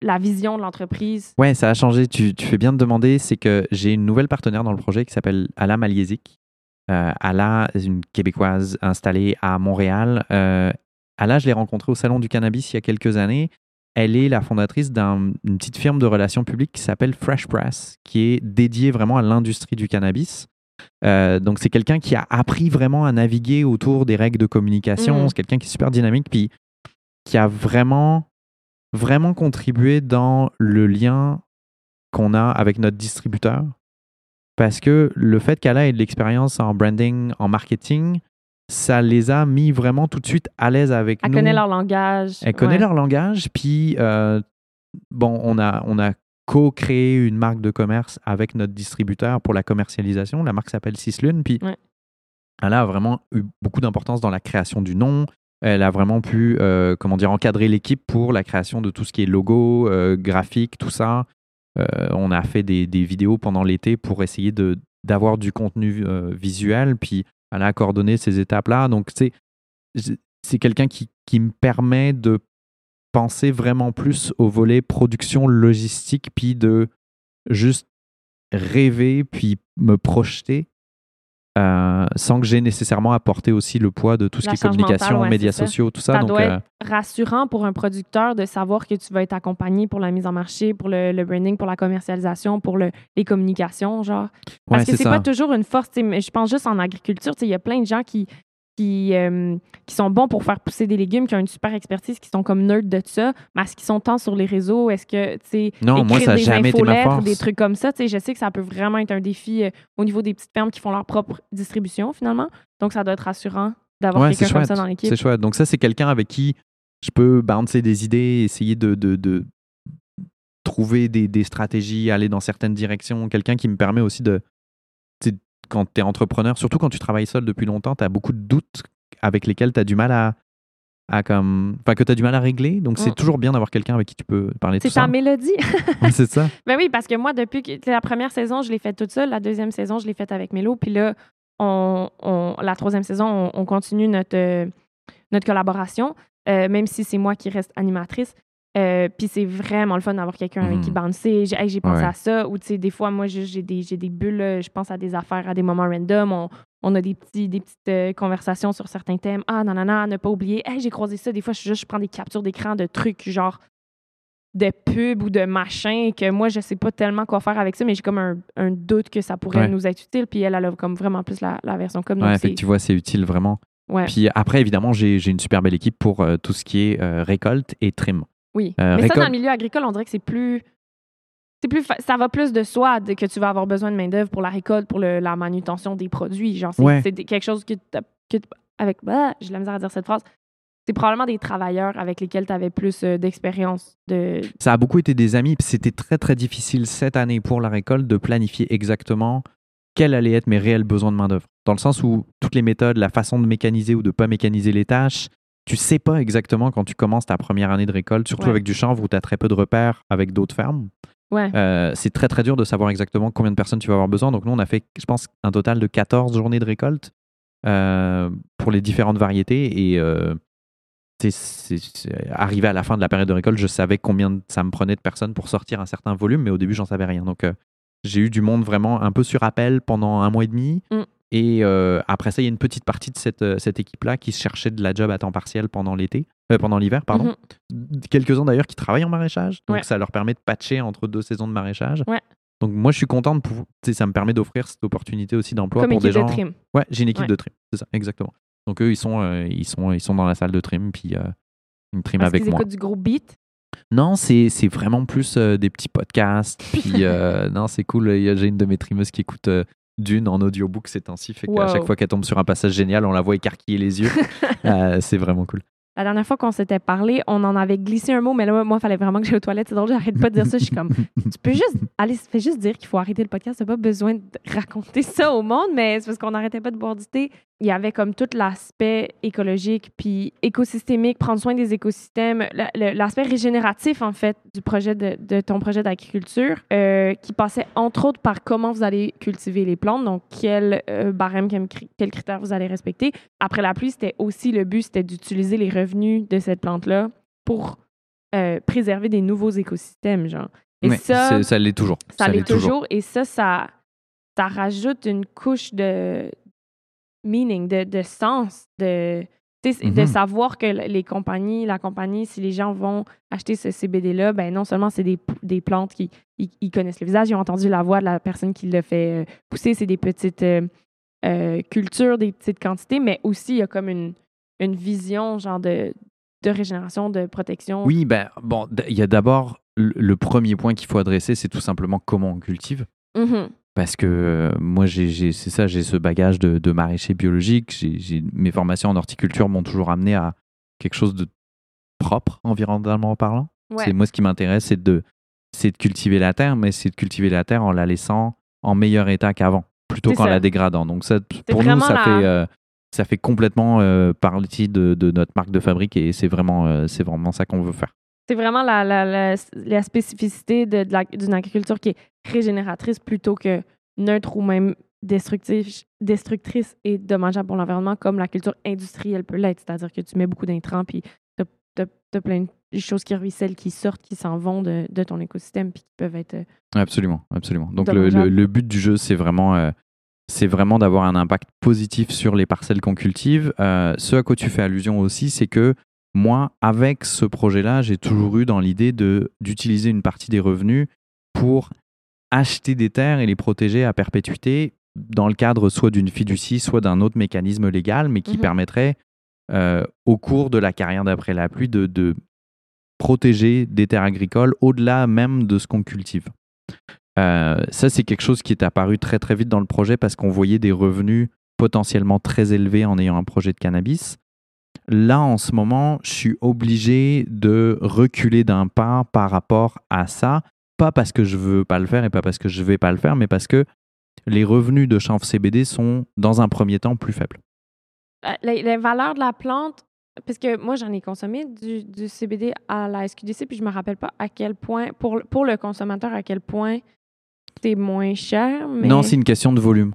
S1: la vision de l'entreprise.
S2: Oui, ça a changé. Tu, fais bien de demander. C'est que j'ai une nouvelle partenaire dans le projet qui s'appelle Alain Maliezik, euh, Ala, une Québécoise installée à Montréal. Euh, Ala, je l'ai rencontrée au Salon du Cannabis il y a quelques années. Elle est la fondatrice d'une petite firme de relations publiques qui s'appelle Fresh Press, qui est dédiée vraiment à l'industrie du cannabis. Euh, donc c'est quelqu'un qui a appris vraiment à naviguer autour des règles de communication. Mm. C'est quelqu'un qui est super dynamique, puis qui a vraiment, vraiment contribué dans le lien qu'on a avec notre distributeur parce que le fait qu'elle ait de l'expérience en branding, en marketing, ça les a mis vraiment tout de suite à l'aise avec
S1: nous.
S2: Elle
S1: connaît leur langage.
S2: Elle connaît leur langage. Puis, euh, bon, on a, on a co-créé une marque de commerce avec notre distributeur pour la commercialisation. La marque s'appelle Cislune. Puis, elle a vraiment eu beaucoup d'importance dans la création du nom. Elle a vraiment pu, euh, comment dire, encadrer l'équipe pour la création de tout ce qui est logo, euh, graphique, tout ça. Euh, on a fait des, vidéos pendant l'été pour essayer d'avoir du contenu euh, visuel, puis elle a coordonné ces étapes-là. Donc, c'est, c'est quelqu'un qui, qui me permet de penser vraiment plus au volet production logistique, puis de juste rêver, puis me projeter euh, sans que j'ai nécessairement apporté aussi le poids de tout ce qui est communication, médias sociaux, tout ça.
S1: Ça doit être euh, rassurant pour un producteur de savoir que tu vas être accompagné pour la mise en marché, pour le, branding, pour la commercialisation, pour le, les communications, genre. Parce que c'est pas toujours une force. Je pense juste en agriculture, il y a plein de gens qui, qui, euh, qui sont bons pour faire pousser des légumes, qui ont une super expertise, qui sont comme nerds de ça, mais est-ce qu'ils sont tant sur les réseaux? Est-ce que, tu sais,
S2: non, moi, ça des jamais été ma
S1: des trucs comme ça, tu sais, je sais que ça peut vraiment être un défi euh, au niveau des petites fermes qui font leur propre distribution, finalement. Donc, ça doit être rassurant d'avoir quelqu'un comme ça dans l'équipe.
S2: C'est chouette. Donc, ça, c'est quelqu'un avec qui je peux bouncer des idées, essayer de, de, de trouver des, des, stratégies, aller dans certaines directions. Quelqu'un qui me permet aussi de, quand tu es entrepreneur, surtout quand tu travailles seul depuis longtemps, tu as beaucoup de doutes avec lesquels tu as du mal à, à comme enfin que tu as du mal à régler donc c'est toujours bien d'avoir quelqu'un avec qui tu peux parler de
S1: ça. C'est ta mélodie.
S2: c'est ça.
S1: Ben oui parce que moi depuis que la première saison, je l'ai faite toute seule, la deuxième saison, je l'ai faite avec Mélo puis là on, la troisième saison, on, continue notre euh, notre collaboration euh, même si c'est moi qui reste animatrice. Euh, puis c'est vraiment le fun d'avoir quelqu'un avec qui hmm. bouncer. J'ai pensé à ça. Ou tu sais, des fois, moi, j'ai des, des bulles, je pense à des affaires, à des moments random. On, on a des, petits, des petites euh, conversations sur certains thèmes. Ah, non, non, non, ne pas oublier. Hey, j'ai croisé ça. Des fois, je, prends des captures d'écran de trucs genre de pub ou de machin que moi, je sais pas tellement quoi faire avec ça, mais j'ai comme un, un, doute que ça pourrait nous être utile. Puis elle, elle a comme vraiment plus la, la version comme
S2: Ouais, fait tu vois, c'est utile vraiment. Puis après, évidemment, j'ai une super belle équipe pour euh, tout ce qui est récolte et trim.
S1: Oui. Euh, mais ça, dans le milieu agricole, on dirait que c'est plus. C'est plus ça va plus de soi que tu vas avoir besoin de main-d'œuvre pour la récolte, pour la manutention des produits. Genre, c'est quelque chose que, que avec. Bah, j'ai la misère à dire cette phrase. c'est probablement des travailleurs avec lesquels tu avais plus euh, d'expérience. De...
S2: Ça a beaucoup été des amis. puis C'était très, très difficile cette année pour la récolte de planifier exactement quels allaient être mes réels besoins de main-d'œuvre. Dans le sens où toutes les méthodes, la façon de mécaniser ou de ne pas mécaniser les tâches, tu sais pas exactement quand tu commences ta première année de récolte, surtout
S1: Ouais.
S2: avec du chanvre où tu as très peu de repères avec d'autres fermes.
S1: Ouais.
S2: Euh, c'est très très dur de savoir exactement combien de personnes tu vas avoir besoin. Donc nous, on a fait, je pense, un total de 14 journées de récolte euh, pour les différentes variétés. Et euh, c'est- c'est- c'est- arrivé à la fin de la période de récolte, je savais combien ça me prenait de personnes pour sortir un certain volume, mais au début, j'en savais rien. Donc j'ai eu du monde vraiment un peu sur appel pendant un mois et demi.
S1: Mm.
S2: Et euh, après ça, il y a une petite partie de cette, euh, cette équipe-là qui se cherchait de la job à temps partiel pendant l'été, euh, pendant l'hiver, pardon
S1: Mhm.
S2: quelques-uns d'ailleurs qui travaillent en maraîchage. Donc
S1: Ouais.
S2: ça leur permet de patcher entre deux saisons de maraîchage.
S1: Ouais.
S2: Donc moi je suis content de pouvoir, ça me permet d'offrir cette opportunité aussi d'emploi pour des gens.
S1: de trim.
S2: Ouais, j'ai une équipe
S1: Ouais.
S2: de trim, c'est ça, exactement. Donc eux ils sont, euh, ils sont, ils sont dans la salle de trim puis ils triment
S1: Parce
S2: avec
S1: qu'ils
S2: moi.
S1: du gros beat?
S2: Non, c'est vraiment plus des petits podcasts. Puis non, c'est cool. J'ai une de mes trimeuses qui écoute Dune en audiobook ces temps-ci. Fait qu'à
S1: Wow.
S2: chaque fois qu'elle tombe sur un passage génial, on la voit écarquiller les yeux. Euh, c'est vraiment cool.
S1: La dernière fois qu'on s'était parlé, on en avait glissé un mot, mais là, moi, il fallait vraiment que j'aille aux toilettes. C'est drôle, j'arrête pas de dire ça. Je suis comme, tu peux juste, allez, fais juste dire qu'il faut arrêter le podcast. T'as pas besoin de raconter ça au monde, mais c'est parce qu'on n'arrêtait pas de boire du thé. Il y avait comme tout l'aspect écologique puis écosystémique, prendre soin des écosystèmes, l'aspect régénératif, en fait, du projet de, de ton projet d'agriculture, euh, qui passait entre autres par comment vous allez cultiver les plantes, donc quel euh, barème, quel, cri- quel critère vous allez respecter. Après la pluie, c'était aussi le but, c'était d'utiliser les revenus de cette plante-là pour euh, préserver des nouveaux écosystèmes, genre. Et ça,
S2: ça l'est toujours.
S1: ça l'est
S2: l'est
S1: toujours. Et ça, ça, ça rajoute une couche de meaning, de, de sens, de, de
S2: Mhm.
S1: savoir que les compagnies, la compagnie, si les gens vont acheter ce CBD-là, ben non seulement c'est des, des plantes qui ils, ils connaissent le visage, ils ont entendu la voix de la personne qui l'a fait euh, pousser, c'est des petites euh, euh, cultures, des petites quantités, mais aussi il y a comme une, une vision genre de, de régénération, de protection.
S2: Oui, ben, bon, il y a d'abord le, le premier point qu'il faut adresser, c'est tout simplement comment on cultive.
S1: Mhm.
S2: Parce que euh, moi, j'ai, c'est ça, j'ai ce bagage de, de maraîcher biologique. Mes formations en horticulture m'ont toujours amené à quelque chose de propre, environnementalement parlant.
S1: Ouais.
S2: C'est moi ce qui m'intéresse, c'est de, c'est de cultiver la terre, mais c'est de cultiver la terre en la laissant en meilleur état qu'avant, plutôt qu'en la dégradant. Donc ça, pour nous,
S1: vraiment
S2: ça
S1: la-
S2: fait, euh, ça fait complètement euh, partie de, de notre marque de fabrique et c'est vraiment, c'est vraiment ça qu'on veut faire.
S1: C'est vraiment la, la, la, la spécificité de, de la- d'une agriculture qui est régénératrice plutôt que neutre ou même destructrice, destructrice et dommageable pour l'environnement, comme la culture industrielle peut l'être. C'est-à-dire que tu mets beaucoup d'intrants, puis tu as, plein de choses qui ruissellent, qui sortent, qui s'en vont de, de ton écosystème, puis qui peuvent être. euh,
S2: Absolument, absolument. Donc le,
S1: Dommageable.
S2: le- le but du jeu, c'est vraiment, euh, c'est vraiment d'avoir un impact positif sur les parcelles qu'on cultive. Euh, ce à quoi tu fais allusion aussi, c'est que moi, avec ce projet-là, j'ai toujours eu dans l'idée d'utiliser une partie des revenus pour acheter des terres et les protéger à perpétuité dans le cadre soit d'une fiducie, soit d'un autre mécanisme légal, mais qui
S1: Mhm.
S2: permettrait euh, au cours de la carrière d'après la pluie de, de protéger des terres agricoles au-delà même de ce qu'on cultive. Euh, ça, c'est quelque chose qui est apparu très très vite dans le projet parce qu'on voyait des revenus potentiellement très élevés en ayant un projet de cannabis. Là, en ce moment, je suis obligé de reculer d'un pas par rapport à ça, pas parce que je veux pas le faire et pas parce que je vais pas le faire, mais parce que les revenus de chanvre CBD sont, dans un premier temps, plus faibles.
S1: Euh, Les, valeurs de la plante, parce que moi, j'en ai consommé du, du CBD à la SQDC, puis je me rappelle pas à quel point, pour, pour le consommateur, à quel point c'est moins cher. Mais...
S2: Non, c'est une question de volume.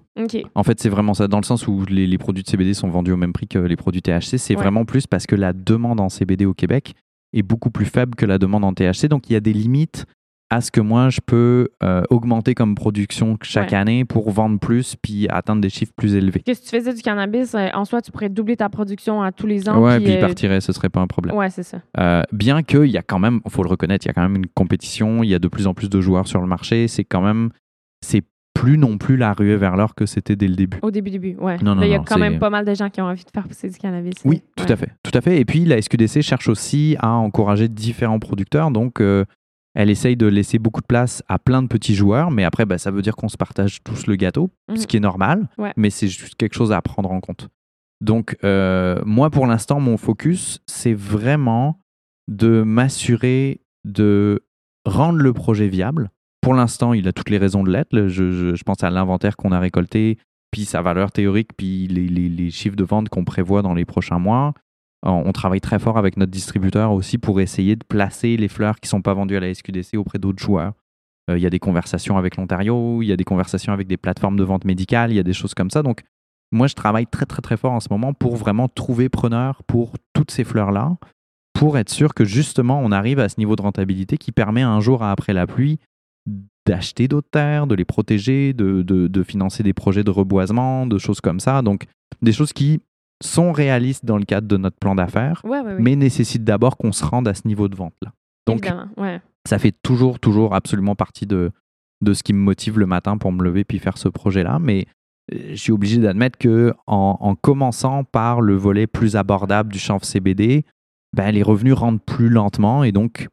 S2: En fait, c'est vraiment ça, dans le sens où les, les produits de CBD sont vendus au même prix que les produits THC. C'est
S1: Ouais.
S2: vraiment plus parce que la demande en CBD au Québec est beaucoup plus faible que la demande en THC. Donc, il y a des limites à ce que moi, je peux euh, augmenter comme production chaque
S1: Ouais.
S2: année pour vendre plus puis atteindre des chiffres plus élevés.
S1: Que si tu faisais du cannabis, euh, en soi, tu pourrais doubler ta production à tous les ans.
S2: ouais, puis il
S1: euh,
S2: partirait, ce serait pas un problème.
S1: Ouais, c'est ça.
S2: Euh, bien qu'il y a quand même, il faut le reconnaître, il y a quand même une compétition, il y a de plus en plus de joueurs sur le marché. C'est quand même, c'est plus non plus la ruée vers l'or que c'était dès le début.
S1: Au début, début, ouais.
S2: Non, non,
S1: il y a
S2: non,
S1: quand même pas mal de gens qui ont envie de faire pousser du cannabis.
S2: Oui, tout
S1: Ouais.
S2: à fait, tout à fait. Et puis la SQDC cherche aussi à encourager différents producteurs, donc euh, elle essaye de laisser beaucoup de place à plein de petits joueurs, mais après, bah, ça veut dire qu'on se partage tous le gâteau,
S1: Mhm.
S2: ce qui est normal,
S1: Ouais.
S2: mais c'est juste quelque chose à prendre en compte. Donc, euh, moi, pour l'instant, mon focus, c'est vraiment de m'assurer de rendre le projet viable. Pour l'instant, il a toutes les raisons de l'être. Je, je, je, pense à l'inventaire qu'on a récolté, puis sa valeur théorique, puis les, les, les chiffres de vente qu'on prévoit dans les prochains mois. On travaille très fort avec notre distributeur aussi pour essayer de placer les fleurs qui ne sont pas vendues à la SQDC auprès d'autres joueurs. Il y a des conversations avec l'Ontario, il y a des conversations avec des plateformes de vente médicale, il y a des choses comme ça. Donc, moi, je travaille très, très, très fort en ce moment pour vraiment trouver preneur pour toutes ces fleurs-là, pour être sûr que justement, on arrive à ce niveau de rentabilité qui permet un jour après la pluie d'acheter d'autres terres, de les protéger, de, financer des projets de reboisement, de choses comme ça. Donc, des choses qui sont réalistes dans le cadre de notre plan d'affaires,
S1: ouais, ouais, ouais.
S2: mais nécessitent d'abord qu'on se rende à ce niveau de vente-là. Donc, ça fait toujours, toujours absolument partie de, de ce qui me motive le matin pour me lever puis faire ce projet-là. Mais je suis obligé d'admettre que en, en, commençant par le volet plus abordable du chanvre CBD, ben, les revenus rentrent plus lentement et donc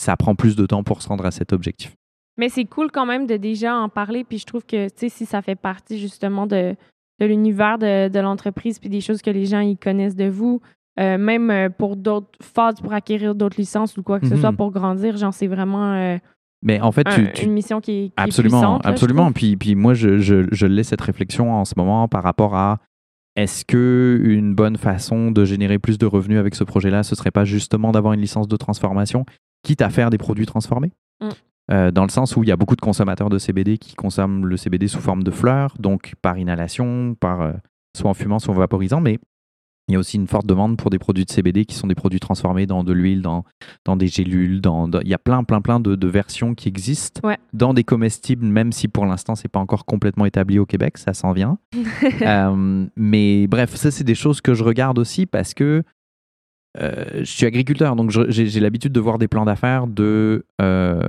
S2: ça prend plus de temps pour se rendre à cet objectif.
S1: Mais c'est cool quand même de déjà en parler, puis je trouve que si ça fait partie justement de, de l'univers de, de l'entreprise, puis des choses que les gens ils connaissent de vous, euh, même pour d'autres phases, pour acquérir d'autres licences ou quoi que mm -hmm. ce soit pour grandir, genre c'est vraiment euh,
S2: mais en fait,
S1: un,
S2: tu, tu...
S1: une mission qui est, qui
S2: absolument,
S1: est puissante. Là,
S2: absolument. Puis, puis moi, je, je, je laisse cette réflexion en ce moment par rapport à est-ce que une bonne façon de générer plus de revenus avec ce projet-là, ce serait pas justement d'avoir une licence de transformation, quitte à faire des produits transformés?
S1: Mm.
S2: Euh, Dans le sens où il y a beaucoup de consommateurs de CBD qui consomment le CBD sous forme de fleurs, donc par inhalation, par euh, soit en fumant, soit en vaporisant, mais il y a aussi une forte demande pour des produits de CBD qui sont des produits transformés dans de l'huile, dans, dans des gélules. Dans, dans, il y a plein, plein, plein de, de versions qui existent
S1: ouais.
S2: dans des comestibles, même si pour l'instant, c'est pas encore complètement établi au Québec. Ça s'en vient. euh, mais bref, ça, c'est des choses que je regarde aussi parce que euh, je suis agriculteur, donc j'ai l'habitude de voir des plans d'affaires de euh,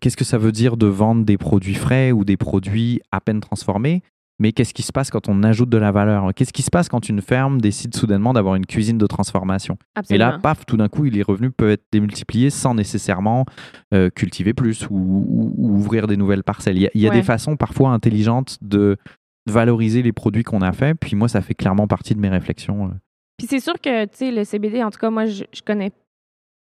S2: qu'est-ce que ça veut dire de vendre des produits frais ou des produits à peine transformés mais qu'est-ce qui se passe quand on ajoute de la valeur? Qu'est-ce qui se passe quand une ferme décide soudainement d'avoir une cuisine de transformation?
S1: Absolument.
S2: Et là, paf, tout d'un coup, les revenus peuvent être démultipliés sans nécessairement euh, cultiver plus ou, ou, ou, ouvrir des nouvelles parcelles. Il y a, il y a
S1: ouais.
S2: des façons parfois intelligentes de valoriser les produits qu'on a faits, puis moi, ça fait clairement partie de mes réflexions.
S1: Puis c'est sûr que, tu sais, le CBD, en tout cas, moi, je, je connais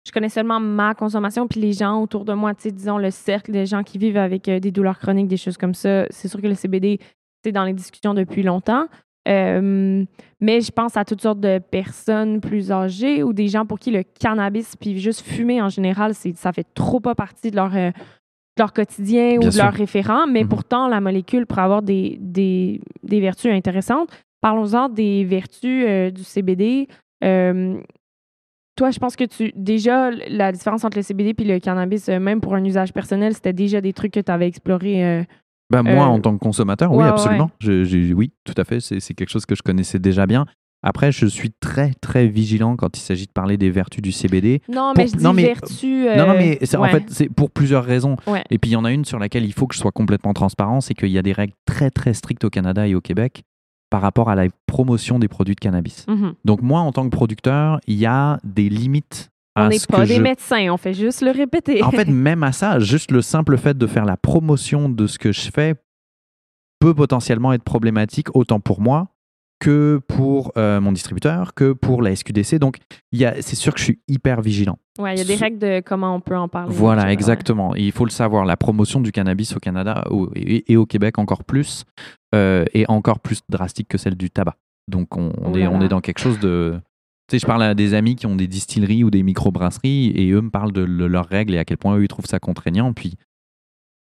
S1: je connais seulement ma consommation, puis les gens autour de moi, tu sais, disons le cercle des gens qui vivent avec euh, des douleurs chroniques, des choses comme ça. C'est sûr que le CBD, c'est dans les discussions depuis longtemps. Euh, mais je pense à toutes sortes de personnes plus âgées ou des gens pour qui le cannabis, puis juste fumer en général, ça fait trop pas partie de leur, euh, de leur quotidien
S2: Bien
S1: ou de
S2: sûr.
S1: leur référent. Mais
S2: Mhm.
S1: pourtant, la molécule pourrait avoir des, des, des vertus intéressantes. Parlons-en des vertus euh, du CBD. Euh, toi, je pense que tu. Déjà, la différence entre le CBD et le cannabis, euh, même pour un usage personnel, c'était déjà des trucs que tu avais explorés.
S2: Bah, moi, en tant que consommateur, oui,
S1: ouais, ouais,
S2: absolument. Je- je- oui, tout à fait. C'est quelque chose que je connaissais déjà bien. Après, je suis très, très vigilant quand il s'agit de parler des vertus du CBD.
S1: Non,
S2: Pour-
S1: mais je dis
S2: non, mais-
S1: vertu.
S2: non, non, mais c'est- en fait, c'est pour plusieurs raisons.
S1: Ouais.
S2: Et puis, il y en a une sur laquelle il faut que je sois complètement transparent, c'est qu'il y a des règles très, très strictes au Canada et au Québec par rapport à la promotion des produits de cannabis.
S1: Mhm.
S2: Donc, moi, en tant que producteur, il y a des limites à
S1: On n'est pas des
S2: je
S1: médecins, on fait juste le répéter.
S2: en fait, même à ça, juste le simple fait de faire la promotion de ce que je fais peut potentiellement être problématique, autant pour moi que pour euh, mon distributeur, que pour la SQDC. Donc, c'est sûr que je suis hyper vigilant.
S1: ouais, il y a des règles de comment on peut en parler.
S2: Voilà,
S1: ouais.
S2: exactement. Il faut le savoir, la promotion du cannabis au Canada et, au Québec encore plus, euh, est encore plus drastique que celle du tabac. Donc, on, on est, on dans quelque chose de... Tu sais, je parle à des amis qui ont des distilleries ou des microbrasseries et eux me parlent de le- leurs règles et à quel point eux, ils trouvent ça contraignant. Puis,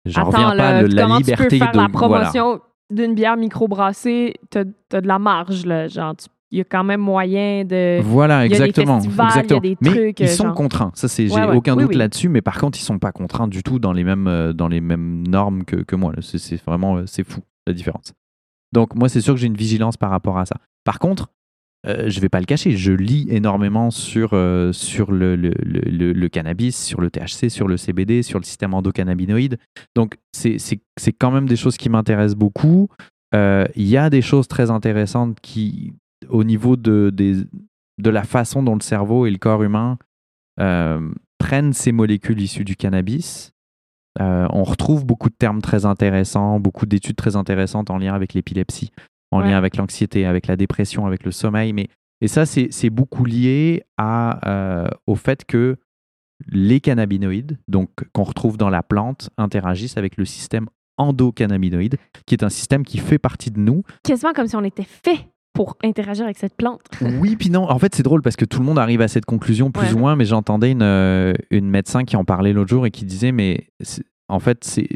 S2: j'en
S1: Attends,
S2: reviens pas
S1: là,
S2: de la liberté de...
S1: la
S2: voilà.
S1: D'une bière microbrassée? T'as as de la marge, là. Genre, tu- il y a quand même moyen de.
S2: Voilà,
S1: Il y a des
S2: exactement.
S1: festivals, il y a
S2: exactement.
S1: des
S2: mais
S1: trucs,
S2: ils
S1: euh,
S2: sont
S1: genre.
S2: contraints. Ça, c'est, j'ai
S1: Ouais, ouais.
S2: aucun doute
S1: oui.
S2: là-dessus. Mais par contre, ils sont pas contraints du tout dans les mêmes, euh, dans les mêmes normes que, que moi. c'est vraiment, euh, c'est fou la différence. Donc moi, c'est sûr que j'ai une vigilance par rapport à ça. Par contre, euh, je vais pas le cacher, je lis énormément sur, euh, sur le, le, le, cannabis, sur le THC, sur le CBD, sur le système endocannabinoïde. Donc c'est, quand même des choses qui m'intéressent beaucoup. Euh, Il y a des choses très intéressantes qui, au niveau de, des, de la façon dont le cerveau et le corps humain prennent ces molécules issues du cannabis. On retrouve beaucoup de termes très intéressants, beaucoup d'études très intéressantes en lien avec l'épilepsie. En
S1: Ouais.
S2: lien avec l'anxiété, avec la dépression, avec le sommeil. Mais, et ça, c'est beaucoup lié à, euh, au fait que les cannabinoïdes, donc qu'on retrouve dans la plante, interagissent avec le système endocannabinoïde, qui est un système qui fait partie de nous.
S1: Quasiment comme si on était fait pour interagir avec cette plante.
S2: Oui, puis non. En fait, c'est drôle parce que tout le monde arrive à cette conclusion plus
S1: Ouais.
S2: ou moins, mais j'entendais une, euh, une médecin qui en parlait l'autre jour et qui disait, mais en fait, c'est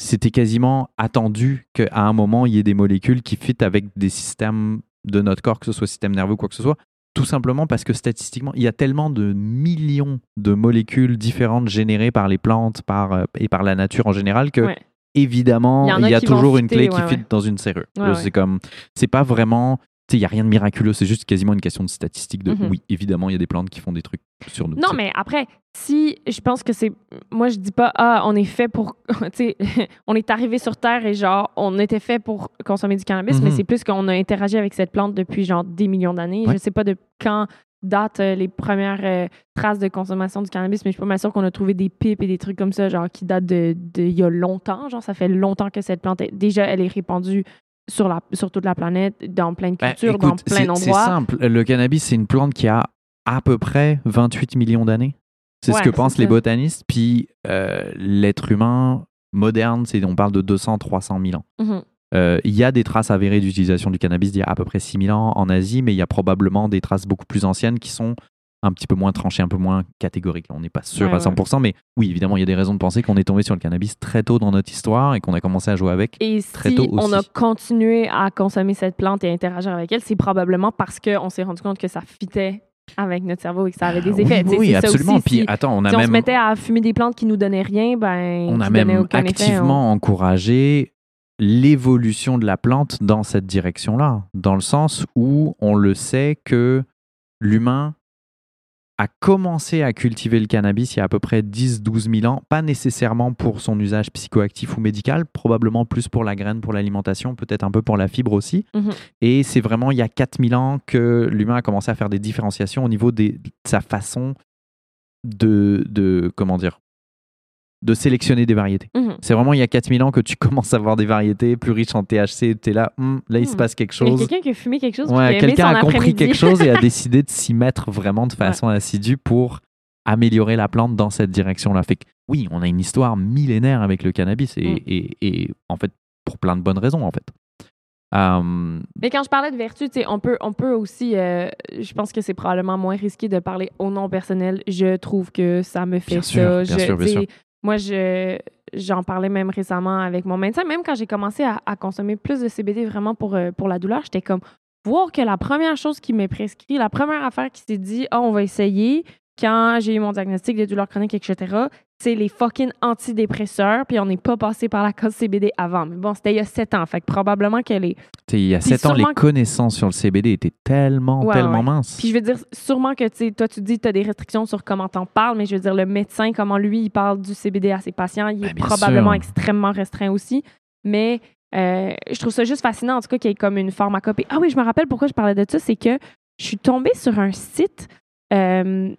S2: c'était quasiment attendu qu'à un moment, il y ait des molécules qui fit avec des systèmes de notre corps, que ce soit système nerveux ou quoi que ce soit. Tout simplement parce que statistiquement, il y a tellement de millions de molécules différentes générées par les plantes par, euh, et par la nature en général que,
S1: Ouais.
S2: évidemment,
S1: Il y a
S2: y toujours une clé qui
S1: ouais,
S2: fit dans une serrure.
S1: Ouais.
S2: C'est comme, c'est pas vraiment, il n'y a rien de miraculeux, c'est juste quasiment une question de statistique de,
S1: Mhm.
S2: oui, évidemment, il y a des plantes qui font des trucs sur nous.
S1: Non, mais après, si je pense que c'est. Moi, je dis pas, ah, on est fait pour. tu sais, on est arrivé sur Terre et genre, on était fait pour consommer du cannabis, mais
S2: Mhm.
S1: c'est plus qu'on a interagi avec cette plante depuis genre des millions d'années.
S2: Ouais.
S1: Je sais pas de quand datent euh, les premières euh, traces de consommation du cannabis, mais je suis pas mal sûre qu'on a trouvé des pipes et des trucs comme ça, genre, qui datent de, de il y a longtemps. Genre, ça fait longtemps que cette plante, est, déjà, elle est répandue sur, la, sur toute la planète, dans plein de
S2: Ben,
S1: cultures, dans plein d'endroits.
S2: C'est simple. Le cannabis, c'est une plante qui a à peu près 28 millions d'années. C'est
S1: Ouais,
S2: ce que pensent
S1: ça.
S2: les botanistes. Puis euh, l'être humain moderne, c'est on parle de 200-300 000 ans.
S1: Mhm.
S2: Euh, Il y a des traces avérées d'utilisation du cannabis d'il y a à peu près 6 000 ans en Asie, mais il y a probablement des traces beaucoup plus anciennes qui sont un petit peu moins tranchées, un peu moins catégoriques. On n'est pas sûr
S1: Ouais,
S2: à
S1: ouais.
S2: 100%, mais oui, évidemment, il y a des raisons de penser qu'on est tombé sur le cannabis très tôt dans notre histoire et qu'on a commencé à jouer avec.
S1: Et
S2: Très
S1: si
S2: tôt
S1: on a continué à consommer cette plante et interagir avec elle, c'est probablement parce qu'on s'est rendu compte que ça fitait avec notre cerveau et que ça avait des
S2: Oui,
S1: effets.
S2: Oui, absolument.
S1: aussi.
S2: Puis
S1: si
S2: attends, on a
S1: si on se
S2: même
S1: mettait à fumer des plantes qui nous donnaient rien, ben,
S2: on a même
S1: effet, on-
S2: activement encouragé l'évolution de la plante dans cette direction-là, dans le sens où on le sait que l'humain a commencé à cultiver le cannabis il y a à peu près 10-12 000 ans, pas nécessairement pour son usage psychoactif ou médical, probablement plus pour la graine, pour l'alimentation, peut-être un peu pour la fibre aussi.
S1: Mhm.
S2: Et c'est vraiment il y a 4000 ans que l'humain a commencé à faire des différenciations au niveau des- de sa façon de, de comment dire, de sélectionner des variétés.
S1: Mhm.
S2: C'est vraiment il y a 4000 ans que tu commences à avoir des variétés plus riches en THC. Tu es là, Hum, là, il se
S1: Hmm.
S2: passe quelque
S1: Il y a
S2: chose.
S1: quelqu'un qui a fumé quelque chose.
S2: Ouais, quelqu'un a compris quelque chose et a décidé de s'y mettre vraiment de façon assidue pour améliorer la plante dans cette direction-là. Fait que oui, on a une histoire millénaire avec le cannabis et,
S1: Mm.
S2: et- et en fait, pour plein de bonnes raisons, en fait.
S1: Mais quand je parlais de vertu, on peut, on peut aussi, euh, je pense que c'est probablement moins risqué de parler au nom personnel. Je trouve que ça me fait
S2: Bien
S1: ça.
S2: sûr, bien
S1: Je-
S2: sûr, bien sûr.
S1: Moi, je, j'en parlais même récemment avec mon médecin. Même quand j'ai commencé à, consommer plus de CBD vraiment pour, euh, pour la douleur, j'étais comme, voir que la première chose qui m'est prescrit, la première affaire qui s'est dit, ah, on va essayer, quand j'ai eu mon diagnostic de douleur chronique, etc., c'est les fucking antidépresseurs, puis on n'est pas passé par la cause CBD avant. Mais bon, c'était il y a sept ans, fait que probablement qu'elle est
S2: tu sais, il y a 7 ans, les
S1: que-
S2: connaissances sur le CBD étaient tellement,
S1: Ouais,
S2: tellement
S1: ouais.
S2: minces.
S1: Puis je veux dire, sûrement que, toi, tu dis que tu as des restrictions sur comment t'en parles, mais je veux dire, le médecin, comment lui, il parle du CBD à ses patients, il est
S2: Ben,
S1: probablement
S2: sûr.
S1: extrêmement restreint aussi. Mais euh, je trouve ça juste fascinant, en tout cas, qu'il y ait comme une pharmacopée. Ah oui, je me rappelle pourquoi je parlais de ça, c'est que je suis tombée sur un site euh,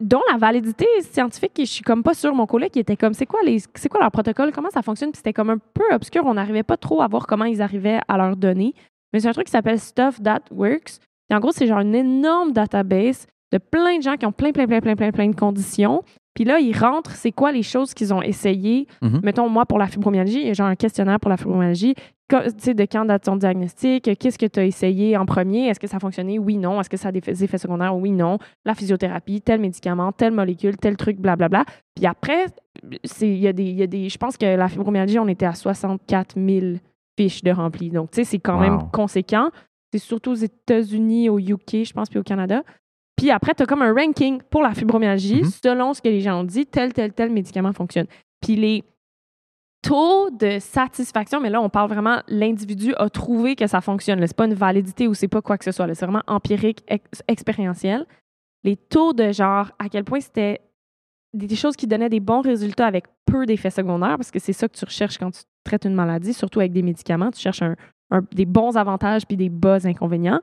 S1: dont la validité scientifique, je suis comme pas sûre. Mon collègue qui était comme, c'est quoi, leur protocole, comment ça fonctionne? Puis c'était comme un peu obscur, on n'arrivait pas trop à voir comment ils arrivaient à leur donner. Mais c'est un truc qui s'appelle Stuff That Works. Et en gros, c'est genre une énorme database de plein de gens qui ont plein, plein, plein, plein, plein, plein de conditions. Puis là, ils rentrent, c'est quoi les choses qu'ils ont essayées?
S2: Mhm.
S1: Mettons, moi, pour la fibromyalgie, il y a genre un questionnaire pour la fibromyalgie. Tu sais, de quand date ton diagnostic? Qu'est-ce que tu as essayé en premier? Est-ce que ça a fonctionné? Oui, non. Est-ce que ça a des effets- secondaires? Oui, non. La physiothérapie, tel médicament, telle molécule, tel truc, blablabla. Puis après, il y, a des- il y a des... Je pense que la fibromyalgie, on était à 64 000 fiches de remplis. Donc, tu sais, c'est quand
S2: Wow.
S1: même conséquent. C'est surtout aux États-Unis, au UK, je pense, puis au Canada. Puis après, tu as comme un ranking pour la fibromyalgie
S2: Mhm.
S1: selon ce que les gens ont dit, tel, tel, tel médicament fonctionne. Puis les taux de satisfaction, mais là, on parle vraiment, l'individu a trouvé que ça fonctionne. C'est pas une validité ou c'est pas quoi que ce soit. C'est vraiment empirique, ex- expérientiel. Les taux de genre, à quel point c'était des choses qui donnaient des bons résultats avec peu d'effets secondaires, parce que c'est ça que tu recherches quand tu traites une maladie, surtout avec des médicaments. Tu cherches un- un- des bons avantages puis des bas inconvénients.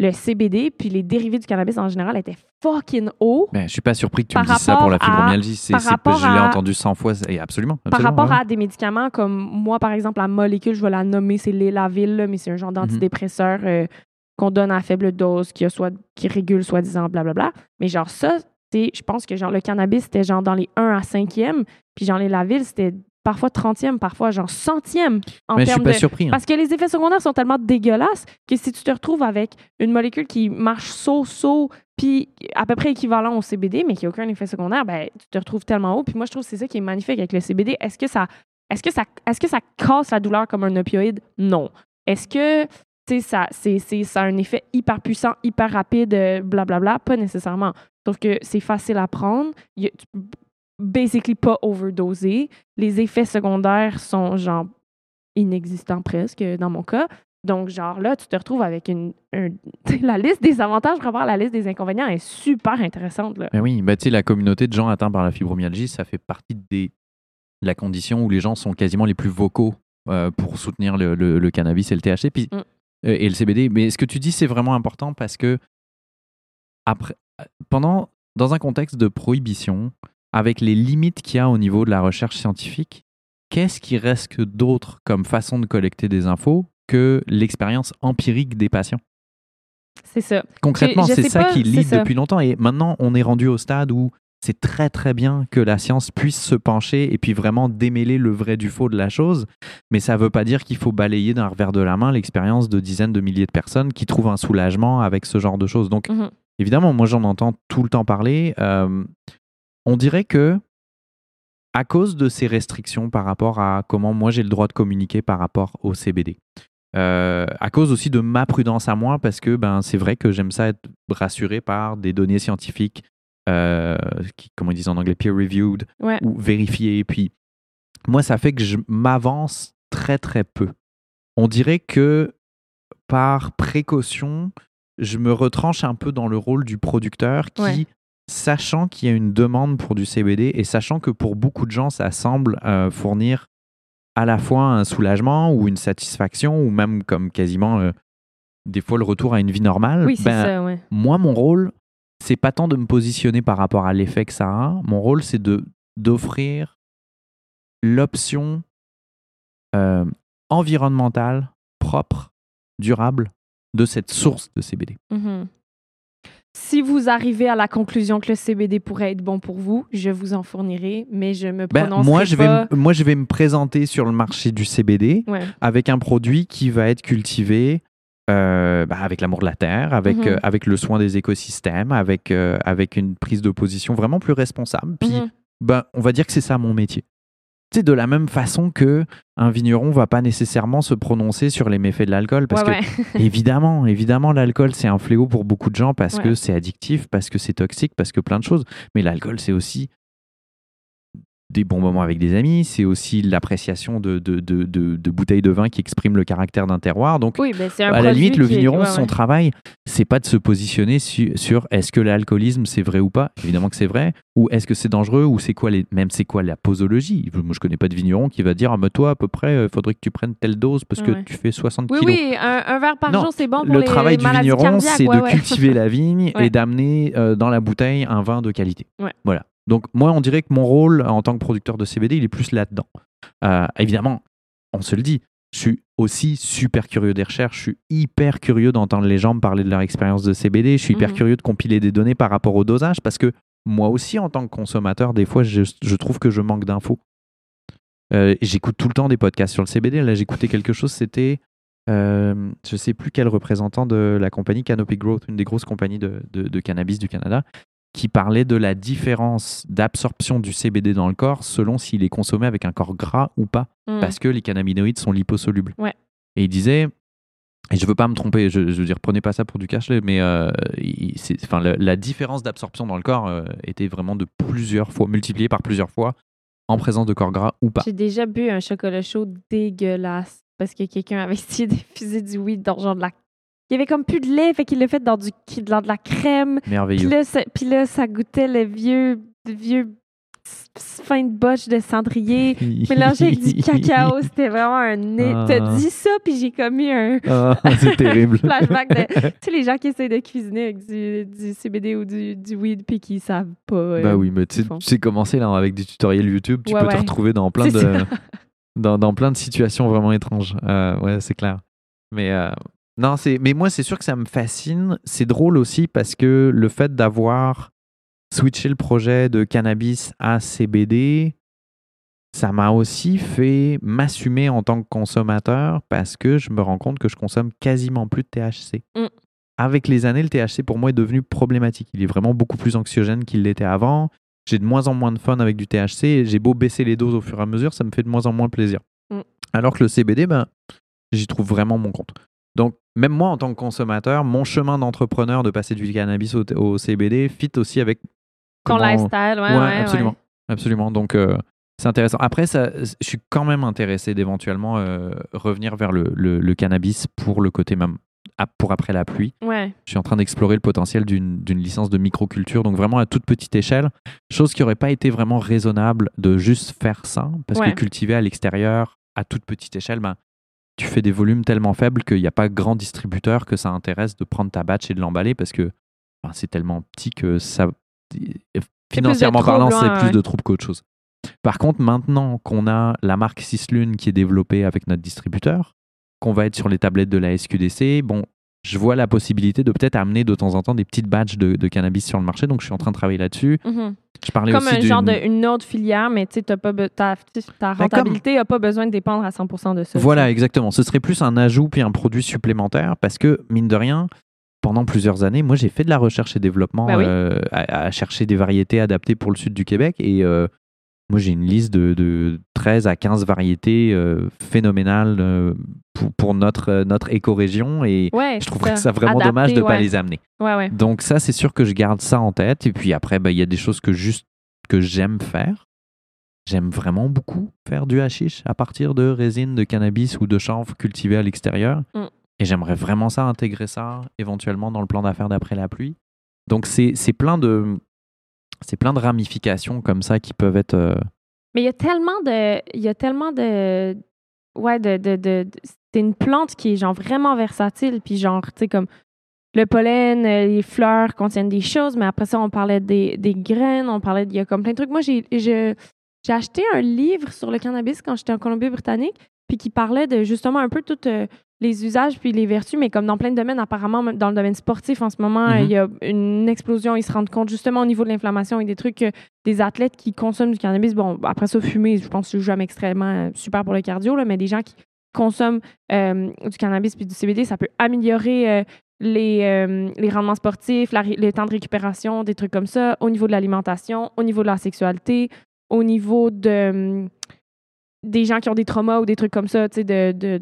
S1: Le CBD puis les dérivés du cannabis en général étaient fucking hauts.
S2: Ben, je suis pas surpris que tu
S1: Par
S2: me dises ça pour la fibromyalgie. C'est, c'est- je l'ai
S1: à-
S2: entendu 100 fois. Et absolument.
S1: Par rapport
S2: ouais.
S1: à des médicaments comme moi, par exemple, la molécule, je vais la nommer, c'est l'élavil, là, mais c'est un genre d'antidépresseur euh, qu'on donne à faible dose, qui, a soit, qui régule soi-disant, blablabla. Mais genre ça, je pense que genre le cannabis, c'était genre dans les 1 à 5e, puis genre l'élavil, c'était parfois 30e, parfois genre centième en
S2: Mais je suis
S1: termes
S2: pas
S1: de...
S2: surpris. hein.
S1: Parce que les effets secondaires sont tellement dégueulasses que si tu te retrouves avec une molécule qui marche so-so, puis à peu près équivalent au CBD, mais qui n'a aucun effet secondaire, ben, tu te retrouves tellement haut. Puis moi, je trouve que c'est ça qui est magnifique avec le CBD. Est-ce que ça, est-ce que ça, est-ce que ça casse la douleur comme un opioïde? Non. Est-ce que tu sais, ça, c'est, c'est, ça a un effet hyper puissant, hyper rapide, euh, blablabla? Pas nécessairement. Sauf que c'est facile à prendre. Il y a- tu peux basically pas overdoser. Les effets secondaires sont genre inexistants presque dans mon cas. Donc, genre là, tu te retrouves avec une. un- la liste des avantages par rapport à la liste des inconvénients est super intéressante. Là.
S2: Ben oui, bah, tu sais, la communauté de gens atteints par la fibromyalgie, ça fait partie des, de la condition où les gens sont quasiment les plus vocaux euh, pour soutenir le, le- le cannabis et le THC puis,
S1: Mm.
S2: euh, et le CBD. Mais ce que tu dis, c'est vraiment important parce que après, pendant, dans un contexte de prohibition, avec les limites qu'il y a au niveau de la recherche scientifique, qu'est-ce qui reste d'autre comme façon de collecter des infos que l'expérience empirique des patients?
S1: C'est ça.
S2: Concrètement, c'est ça
S1: pas,
S2: qui
S1: ça.
S2: depuis longtemps. Et maintenant, on est rendu au stade où c'est très très bien que la science puisse se pencher et puis vraiment démêler le vrai du faux de la chose. Mais ça ne veut pas dire qu'il faut balayer d'un revers de la main l'expérience de dizaines de milliers de personnes qui trouvent un soulagement avec ce genre de choses. Donc,
S1: Mhm.
S2: évidemment, moi j'en entends tout le temps parler. Euh, on dirait que à cause de ces restrictions par rapport à comment moi j'ai le droit de communiquer par rapport au CBD, euh, à cause aussi de ma prudence à moi, parce que ben, c'est vrai que j'aime ça être rassuré par des données scientifiques, euh, qui, comment ils disent en anglais, peer-reviewed,
S1: Ouais.
S2: ou vérifiées. Puis moi, ça fait que je m'avance très très peu. On dirait que par précaution, je me retranche un peu dans le rôle du producteur qui,
S1: Ouais.
S2: Sachant qu'il y a une demande pour du CBD et sachant que pour beaucoup de gens, ça semble euh, fournir à la fois un soulagement ou une satisfaction ou même comme quasiment euh, des fois le retour à une vie normale,
S1: Oui,
S2: ben,
S1: ça, ouais.
S2: moi, mon rôle, c'est pas tant de me positionner par rapport à l'effet que ça a. Mon rôle, c'est de d'offrir l'option euh, environnementale, propre, durable de cette source de CBD.
S1: Mhm. Si vous arrivez à la conclusion que le CBD pourrait être bon pour vous, je vous en fournirai, mais je me
S2: Ben,
S1: prononcerai
S2: moi, je vais,
S1: pas.
S2: me- moi, je vais me présenter sur le marché du CBD
S1: Ouais.
S2: avec un produit qui va être cultivé euh, ben, avec l'amour de la terre, avec,
S1: Mhm.
S2: euh, avec le soin des écosystèmes, avec, euh, avec une prise de position vraiment plus responsable. Puis,
S1: Mhm.
S2: ben, on va dire que c'est ça mon métier. C'est de la même façon que un vigneron va pas nécessairement se prononcer sur les méfaits de l'alcool parce
S1: Ouais,
S2: que
S1: ouais.
S2: évidemment, évidemment l'alcool c'est un fléau pour beaucoup de gens parce
S1: Ouais.
S2: que c'est addictif, parce que c'est toxique, parce que plein de choses. Mais l'alcool c'est aussi des bons moments avec des amis, c'est aussi l'appréciation de, de, de, de- de bouteilles de vin qui expriment le caractère d'un terroir. Donc
S1: Oui, ben,
S2: à la limite, le
S1: est-
S2: vigneron,
S1: ouais,
S2: son travail, c'est pas de se positionner su- sur est-ce que l'alcoolisme c'est vrai ou pas? Évidemment que c'est vrai. Ou est-ce que c'est dangereux? Ou c'est quoi les, même c'est quoi la posologie? Moi, je connais pas de vigneron qui va dire ah, mais toi à peu près, il faudrait que tu prennes telle dose parce que
S1: Ouais.
S2: tu fais 60
S1: Oui,
S2: kilos.
S1: oui, un, un verre par
S2: Non,
S1: jour, c'est bon pour
S2: le
S1: les
S2: travail du vigneron, c'est de cultiver la vigne et d'amener euh, dans la bouteille un vin de qualité. Voilà. Donc moi, on dirait que mon rôle en tant que producteur de CBD, il est plus là-dedans. Euh, évidemment, on se le dit, je suis aussi super curieux des recherches, je suis hyper curieux d'entendre les gens me parler de leur expérience de CBD, je suis hyper
S1: Mhm.
S2: curieux de compiler des données par rapport au dosage parce que moi aussi, en tant que consommateur, des fois, je, je trouve que je manque d'infos. Euh, J'écoute tout le temps des podcasts sur le CBD. Là, j'écoutais quelque chose, c'était, euh, je sais plus quel représentant de la compagnie Canopy Growth, une des grosses compagnies de, de- de cannabis du Canada, qui parlait de la différence d'absorption du CBD dans le corps selon s'il est consommé avec un corps gras ou pas,
S1: Mm.
S2: parce que les cannabinoïdes sont liposolubles.
S1: Ouais.
S2: Et il disait, et je veux pas me tromper, je, je veux dire, prenez pas ça pour du cash, mais euh, il- enfin, la différence d'absorption dans le corps euh, était vraiment de plusieurs fois, multipliée par plusieurs fois en présence de corps gras ou pas.
S1: J'ai déjà bu un chocolat chaud dégueulasse parce que quelqu'un avait essayé d'infuser du weed dans genre de la. Il y avait comme plus de lait, fait qu'il l'a fait dans, du, dans de la crème. Puis
S2: Merveilleux.
S1: là, ça, puis là, ça goûtait le vieux, vieux fin de botche de cendrier mélangé avec du cacao. C'était vraiment un...
S2: Ah.
S1: T'as dit ça, puis j'ai commis un...
S2: Ah, c'est terrible.
S1: flashback de... Sais, les gens qui essayent de cuisiner avec du, du CBD ou du, du weed, puis qui savent pas... euh,
S2: Bah oui, mais tu sais, c'est là avec des tutoriels YouTube, tu
S1: Ouais,
S2: peux te retrouver dans plein de dans plein de situations vraiment étranges. Euh, ouais, c'est clair. Mais euh, non, c'est mais moi c'est sûr que ça me fascine. C'est drôle aussi parce que le fait d'avoir switché le projet de cannabis à CBD, ça m'a aussi fait m'assumer en tant que consommateur parce que je me rends compte que je consomme quasiment plus de THC.
S1: Mm.
S2: Avec les années, le THC pour moi est devenu problématique. Il est vraiment beaucoup plus anxiogène qu'il l'était avant. J'ai de moins en moins de fun avec du THC. et J'ai beau baisser les doses au fur et à mesure, ça me fait de moins en moins plaisir.
S1: Mm.
S2: Alors que le CBD, ben, j'y trouve vraiment mon compte. Donc, même moi, en tant que consommateur, mon chemin d'entrepreneur de passer du cannabis au, au CBD fit aussi avec
S1: Ton
S2: comment-
S1: lifestyle, ouais,
S2: Ouais,
S1: ouais,
S2: absolument.
S1: ouais.
S2: Absolument. Donc, euh, c'est intéressant. Après, ça, je suis quand même intéressé d'éventuellement euh, revenir vers le, le- le cannabis pour le côté même à- pour après la pluie.
S1: Ouais.
S2: Je suis en train d'explorer le potentiel d'une licence de microculture, donc vraiment à toute petite échelle, chose qui n'aurait pas été vraiment raisonnable de juste faire ça, parce que cultiver à l'extérieur, à toute petite échelle, ben, tu fais des volumes tellement faibles qu'il n'y a pas grand distributeur que ça intéresse de prendre ta batch et de l'emballer, parce que c'est tellement petit que ça, financièrement parlant, c'est plus
S1: ouais.
S2: de troubles qu'autre chose. Par contre, maintenant qu'on a la marque Cislune qui est développée avec notre distributeur, qu'on va être sur les tablettes de la SQDC, bon, je vois la possibilité de peut-être amener de temps en temps des petites batches de, de cannabis sur le marché, donc je suis en train de travailler là-dessus.
S1: Mhm.
S2: Je parlais
S1: Comme
S2: aussi
S1: un genre
S2: d'une-
S1: autre filière, mais tu pas ta, ta
S2: comme-
S1: rentabilité n'a pas besoin de dépendre à 100 de ça.
S2: Voilà, exactement. Ce serait plus un ajout puis un produit supplémentaire parce que, mine de rien, pendant plusieurs années, moi, j'ai fait de la recherche et développement
S1: oui.
S2: euh, à, à chercher des variétés adaptées pour le sud du Québec. Et euh, moi, j'ai une liste de, de 13 à 15 variétés euh, phénoménales euh, pour, pour notre, euh, notre éco-région. Et
S1: Ouais,
S2: je trouverais ça vraiment dommage de ne pas les amener.
S1: Ouais.
S2: Donc ça, c'est sûr que je garde ça en tête. Et puis après, bah, il y a des choses que juste que j'aime faire. J'aime vraiment beaucoup faire du hashish à partir de résine de cannabis ou de chanvre cultivée à l'extérieur.
S1: Mm.
S2: Et j'aimerais vraiment ça, intégrer ça éventuellement dans le plan d'affaires d'après la pluie. Donc c'est plein de c'est plein de ramifications comme ça qui peuvent être euh,
S1: Mais il y a tellement de. Il y a tellement de. Ouais, de. de, de- c'est une plante qui est genre vraiment versatile. Puis genre, tu sais, comme le pollen, euh, les fleurs contiennent des choses, mais après ça, on parlait des, des graines, on parlait. Il y a comme plein de trucs. Moi, j'ai j'ai acheté un livre sur le cannabis quand j'étais en Colombie-Britannique, puis qui parlait de justement un peu tous les usages puis les vertus, mais comme dans plein de domaines, apparemment, dans le domaine sportif en ce moment,
S2: Mhm.
S1: il y a une explosion. Ils se rendent compte justement au niveau de l'inflammation et des trucs des athlètes qui consomment du cannabis, bon, après ça, fumer, je pense que c'est jamais extrêmement euh, super pour le cardio, là, mais des gens qui consomment euh, du cannabis puis du CBD, ça peut améliorer euh, les, euh, les rendements sportifs, la ré- le temps de récupération, des trucs comme ça, au niveau de l'alimentation, au niveau de la sexualité, au niveau de hum, des gens qui ont des traumas ou des trucs comme ça, tu sais, de, de-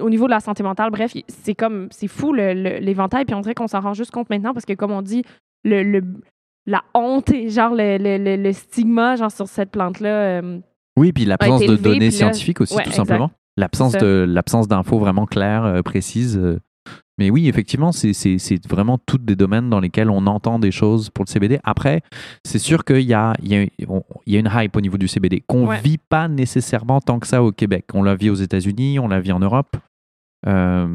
S1: au niveau de la santé mentale, bref, c'est comme, c'est fou l'éventail, puis on dirait qu'on s'en rend juste compte maintenant parce que, comme on dit, le, le- la honte et genre le, le- le- stigma genre sur cette plante-là, euh,
S2: Oui, puis l'absence de données
S1: là-
S2: scientifiques aussi,
S1: Ouais,
S2: tout
S1: exact.
S2: simplement. L'absence de l'absence d'infos vraiment claires, euh, précises. euh. Mais oui, effectivement, c'est- vraiment toutes des domaines dans lesquels on entend des choses pour le CBD. Après, c'est sûr qu'il y a, il y, a, on- il y a une hype au niveau du CBD qu'on
S1: Ouais.
S2: vit pas nécessairement tant que ça au Québec. On la vit aux États-Unis, on la vit en Europe. Euh,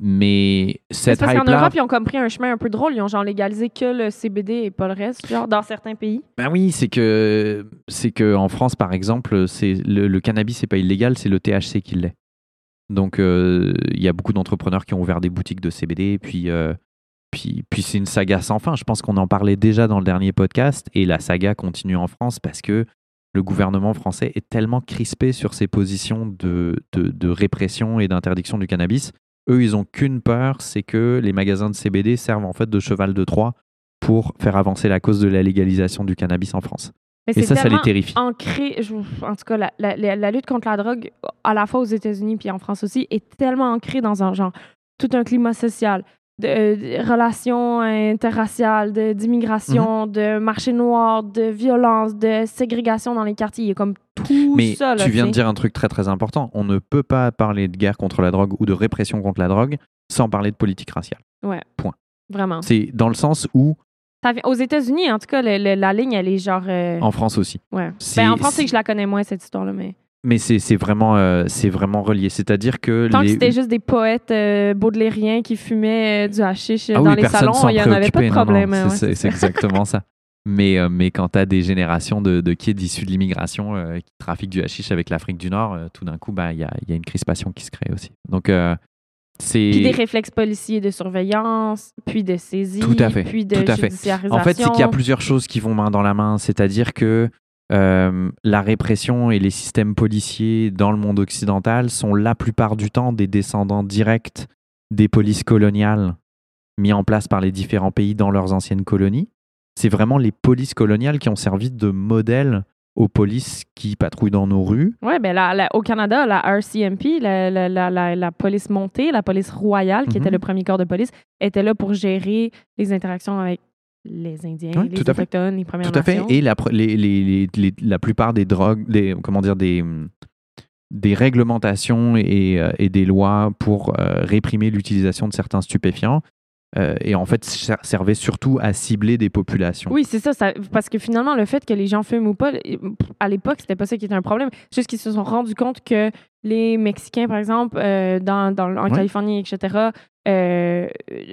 S2: mais
S1: c'est
S2: cette
S1: parce qu'en
S2: hype-là,
S1: Europe, ils ont comme pris un chemin un peu drôle. Ils ont genre légalisé que le CBD et pas le reste, genre dans certains pays.
S2: Ben oui, c'est que c'est que en France, par exemple, c'est le, le cannabis c'est pas illégal, c'est le THC qui l'est. Donc euh, il y a beaucoup d'entrepreneurs qui ont ouvert des boutiques de CBD, puis euh, puis puis c'est une saga sans fin. Je pense qu'on en parlait déjà dans le dernier podcast et la saga continue en France parce que le gouvernement français est tellement crispé sur ses positions de, de, répression et d'interdiction du cannabis. Eux, ils ont qu'une peur, c'est que les magasins de CBD servent en fait de cheval de Troie pour faire avancer la cause de la légalisation du cannabis en France.
S1: Mais
S2: Et ça, ça les terrifie.
S1: ancré, je- en tout cas, la, la- la- la lutte contre la drogue, à la fois aux États-Unis puis en France aussi, est tellement ancrée dans un genre, tout un climat social, de, de relations interraciales, de- d'immigration,
S2: Mhm.
S1: de marché noir, de violence, de ségrégation dans les quartiers. Il y a comme tout
S2: Mais
S1: ça. là,
S2: tu viens de dire un truc très très important. On ne peut pas parler de guerre contre la drogue ou de répression contre la drogue sans parler de politique raciale.
S1: Vraiment.
S2: C'est dans le sens où
S1: Aux États-Unis, en tout cas, le- le- la ligne, elle est genre. euh,
S2: En France aussi.
S1: ouais. Ben, en France, c'est que je la connais moins, cette histoire-là, mais.
S2: Mais c'est vraiment, euh, vraiment relié. C'est-à-dire que
S1: Tant que c'était juste des poètes euh, baudelairiens qui fumaient euh, du hashish
S2: Ah
S1: dans
S2: oui,
S1: les salons, il n'y en avait pas de problème.
S2: c'est-
S1: ouais,
S2: exactement ça. Mais, euh, mais quand tu as des générations de, de kids issus de l'immigration qui trafiquent du hashish avec l'Afrique du Nord, tout d'un coup, bah, il y, a, y a une crispation qui se crée aussi. Donc.
S1: Puis des réflexes policiers de surveillance, puis de saisie,
S2: Tout à fait,
S1: puis de
S2: tout à fait.
S1: judiciarisation.
S2: En fait, c'est qu'il y a plusieurs choses qui vont main dans la main. C'est-à-dire que euh, la répression et les systèmes policiers dans le monde occidental sont la plupart du temps des descendants directs des polices coloniales mis en place par les différents pays dans leurs anciennes colonies. C'est vraiment les polices coloniales qui ont servi de modèle aux polices qui patrouillent dans nos rues.
S1: Oui, ben la- la- au Canada, la RCMP, la, police montée, la police royale, qui était
S2: Mhm.
S1: le premier corps de police, était là pour gérer les interactions avec les Indiens,
S2: Oui,
S1: les
S2: tout à fait.
S1: Autochtones, les Premières
S2: Tout à fait. Et la, pr- les- les- les- les- la plupart des drogues, des, comment dire, des, des réglementations et, euh, et des lois pour euh, réprimer l'utilisation de certains stupéfiants, euh, et en fait ser- servaient surtout à cibler des populations.
S1: Oui, c'est ça, ça- Parce que finalement, le fait que les gens fument ou pas, à l'époque, c'était pas ça qui était un problème. C'est juste qu'ils se sont rendus compte que les Mexicains, par exemple, euh, dans, dans- en
S2: Ouais.
S1: Californie, etc., euh,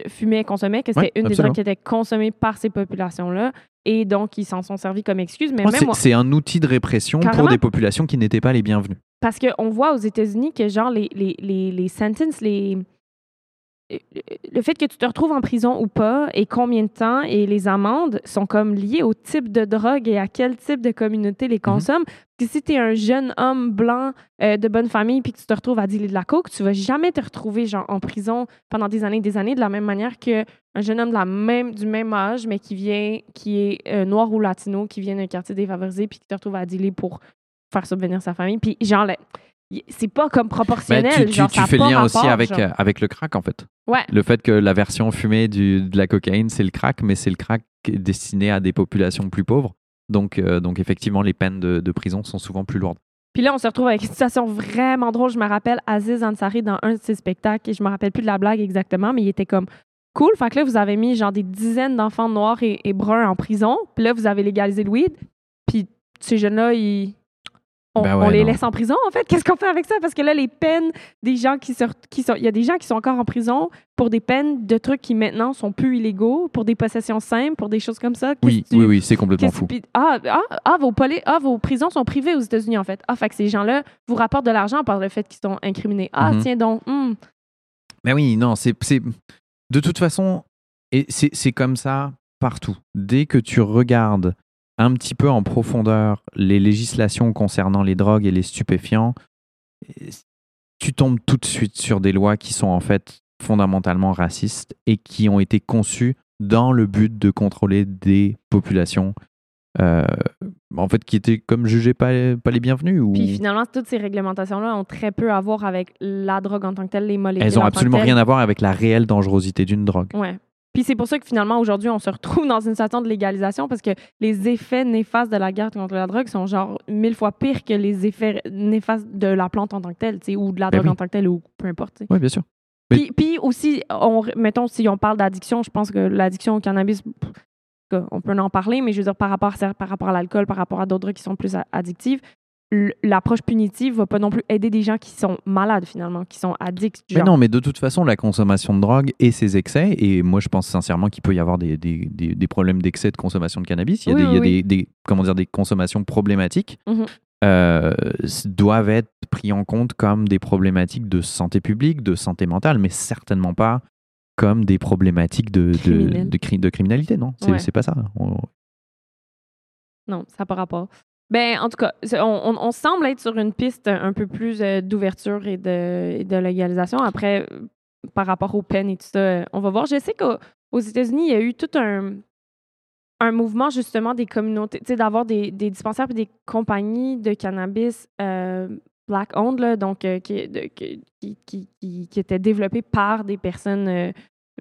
S1: fumaient, consommaient, que c'était
S2: Ouais,
S1: une des
S2: absolument.
S1: drogues qui était consommée par ces populations-là. Et donc, ils s'en sont servis comme excuse. Mais même
S2: c'est- un outil de répression
S1: Carrément.
S2: pour des populations qui n'étaient pas les bienvenues.
S1: Parce qu'on voit aux États-Unis que, genre, les, les, les, les sentences, les... Le fait que tu te retrouves en prison ou pas et combien de temps et les amendes sont comme liées au type de drogue et à quel type de communauté les consomme. Puis si tu es un jeune homme blanc euh, de bonne famille puis que tu te retrouves à dealer de la coke, tu vas jamais te retrouver genre en prison pendant des années et des années de la même manière que un jeune homme de la même, du même âge mais qui vient qui est euh, noir ou latino qui vient d'un quartier défavorisé puis qui te retrouve à dealer pour faire subvenir sa famille. Puis genre c'est pas comme
S2: Ben,
S1: proportionnel.
S2: tu, tu-
S1: genre,
S2: fais le lien aussi avec,
S1: genre.
S2: avec le crack, en fait.
S1: Ouais.
S2: Le fait que la version fumée du, de la cocaïne, c'est le crack, mais c'est le crack destiné à des populations plus pauvres. Donc, euh, donc effectivement, les peines de, de prison sont souvent plus lourdes.
S1: Puis là, on se retrouve avec une situation vraiment drôle. Je me rappelle Aziz Ansari dans un de ses spectacles, et je me rappelle plus de la blague exactement, mais il était comme cool. Fait que là, vous avez mis genre des dizaines d'enfants noirs et, et bruns en prison. Puis là, vous avez légalisé le weed. Puis ces jeunes-là, ils... On,
S2: Ben
S1: on les
S2: non.
S1: laisse en prison, en fait? Qu'est-ce qu'on fait avec ça? Parce que là, les peines des gens qui sortent, qui sont, il y a des gens qui sont encore en prison pour des peines de trucs qui maintenant sont plus illégaux, pour des possessions simples, pour des choses comme ça.
S2: Oui,
S1: tu-
S2: oui, oui, c'est complètement fou.
S1: ah, ah, ah, vos, ah, vos prisons sont privées aux États-Unis, en fait. Ah, fait que ces gens-là vous rapportent de l'argent par le fait qu'ils sont incriminés. Ah,
S2: Mhm.
S1: tiens donc. hmm.
S2: Mais oui, non, c'est. c'est- De toute façon, c'est comme ça partout. Dès que tu regardes un petit peu en profondeur les législations concernant les drogues et les stupéfiants, tu tombes tout de suite sur des lois qui sont en fait fondamentalement racistes et qui ont été conçues dans le but de contrôler des populations euh, en fait qui étaient comme jugées pas, pas les bienvenues ou
S1: Puis finalement, toutes ces réglementations-là ont très peu à voir avec la drogue en tant que telle, les molécules.
S2: elles ont
S1: en tant que
S2: absolument rien à voir avec la réelle dangerosité d'une drogue.
S1: Ouais. Puis c'est pour ça que finalement, aujourd'hui, on se retrouve dans une situation de légalisation parce que les effets néfastes de la guerre contre la drogue sont genre mille fois pires que les effets néfastes de la plante en tant que telle, ou de la
S2: Ben
S1: drogue
S2: oui.
S1: en tant que telle, ou peu importe.
S2: Oui, bien sûr. Mais-
S1: Puis, puis aussi, on, mettons, si on parle d'addiction, je pense que l'addiction au cannabis, on peut en parler, mais je veux dire, par rapport à, par rapport à l'alcool, par rapport à d'autres drogues qui sont plus addictives, l'approche punitive va pas non plus aider des gens qui sont malades, finalement, qui sont addicts.
S2: Mais non, mais de toute façon, la consommation de drogue et ses excès, et moi je pense sincèrement qu'il peut y avoir des, des, des- des problèmes d'excès de consommation de cannabis, il y a,
S1: Oui,
S2: des, il y a
S1: oui,
S2: des, des- comment dire, des consommations problématiques,
S1: Mhm.
S2: euh, doivent être pris en compte comme des problématiques de santé publique, de santé mentale, mais certainement pas comme des problématiques de, de, de, de criminalité, non? C'est
S1: Ouais.
S2: pas ça. On-
S1: Non, ça n'a pas rapport. Ben, en tout cas, on, semble être sur une piste un peu plus euh, d'ouverture et de, et de légalisation. Après, par rapport aux peines et tout ça, euh, on va voir. Je sais qu'aux aux États-Unis, il y a eu tout un, un mouvement justement des communautés, tu sais, d'avoir des, dispensaires et des compagnies de cannabis euh, black-owned, là, donc qui, qui, qui- qui étaient développées par des personnes.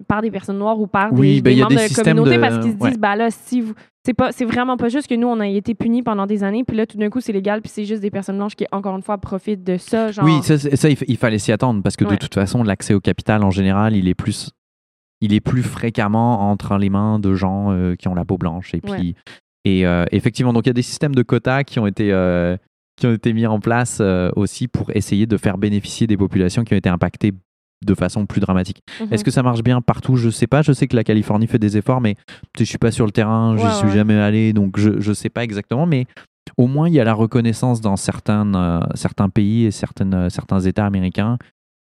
S1: Par des personnes noires ou par des,
S2: Oui, ben,
S1: des membres
S2: des
S1: de communautés
S2: de-
S1: parce qu'ils se
S2: ouais.
S1: disent, bah là, si vous, c'est pas c'est vraiment pas juste que nous on a été punis pendant des années puis là tout d'un coup c'est légal puis c'est juste des personnes blanches qui encore une fois profitent de ça genre
S2: Oui, ça, il, fa- il fallait s'y attendre parce que de toute façon, l'accès au capital en général, il est plus, il est plus fréquemment entre les mains de gens euh, qui ont la peau blanche. Et
S1: Ouais.
S2: puis, et euh, effectivement, donc il y a des systèmes de quotas qui ont été euh, qui ont été mis en place aussi pour essayer de faire bénéficier des populations qui ont été impactées de façon plus dramatique.
S1: Mhm.
S2: Est-ce que ça marche bien partout? Je sais pas. Je sais que la Californie fait des efforts, mais je suis pas sur le terrain, je
S1: Ouais,
S2: suis
S1: ouais.
S2: jamais allé, donc je je sais pas exactement. Mais au moins, il y a la reconnaissance dans certains euh, certains pays et certaines euh, certains États américains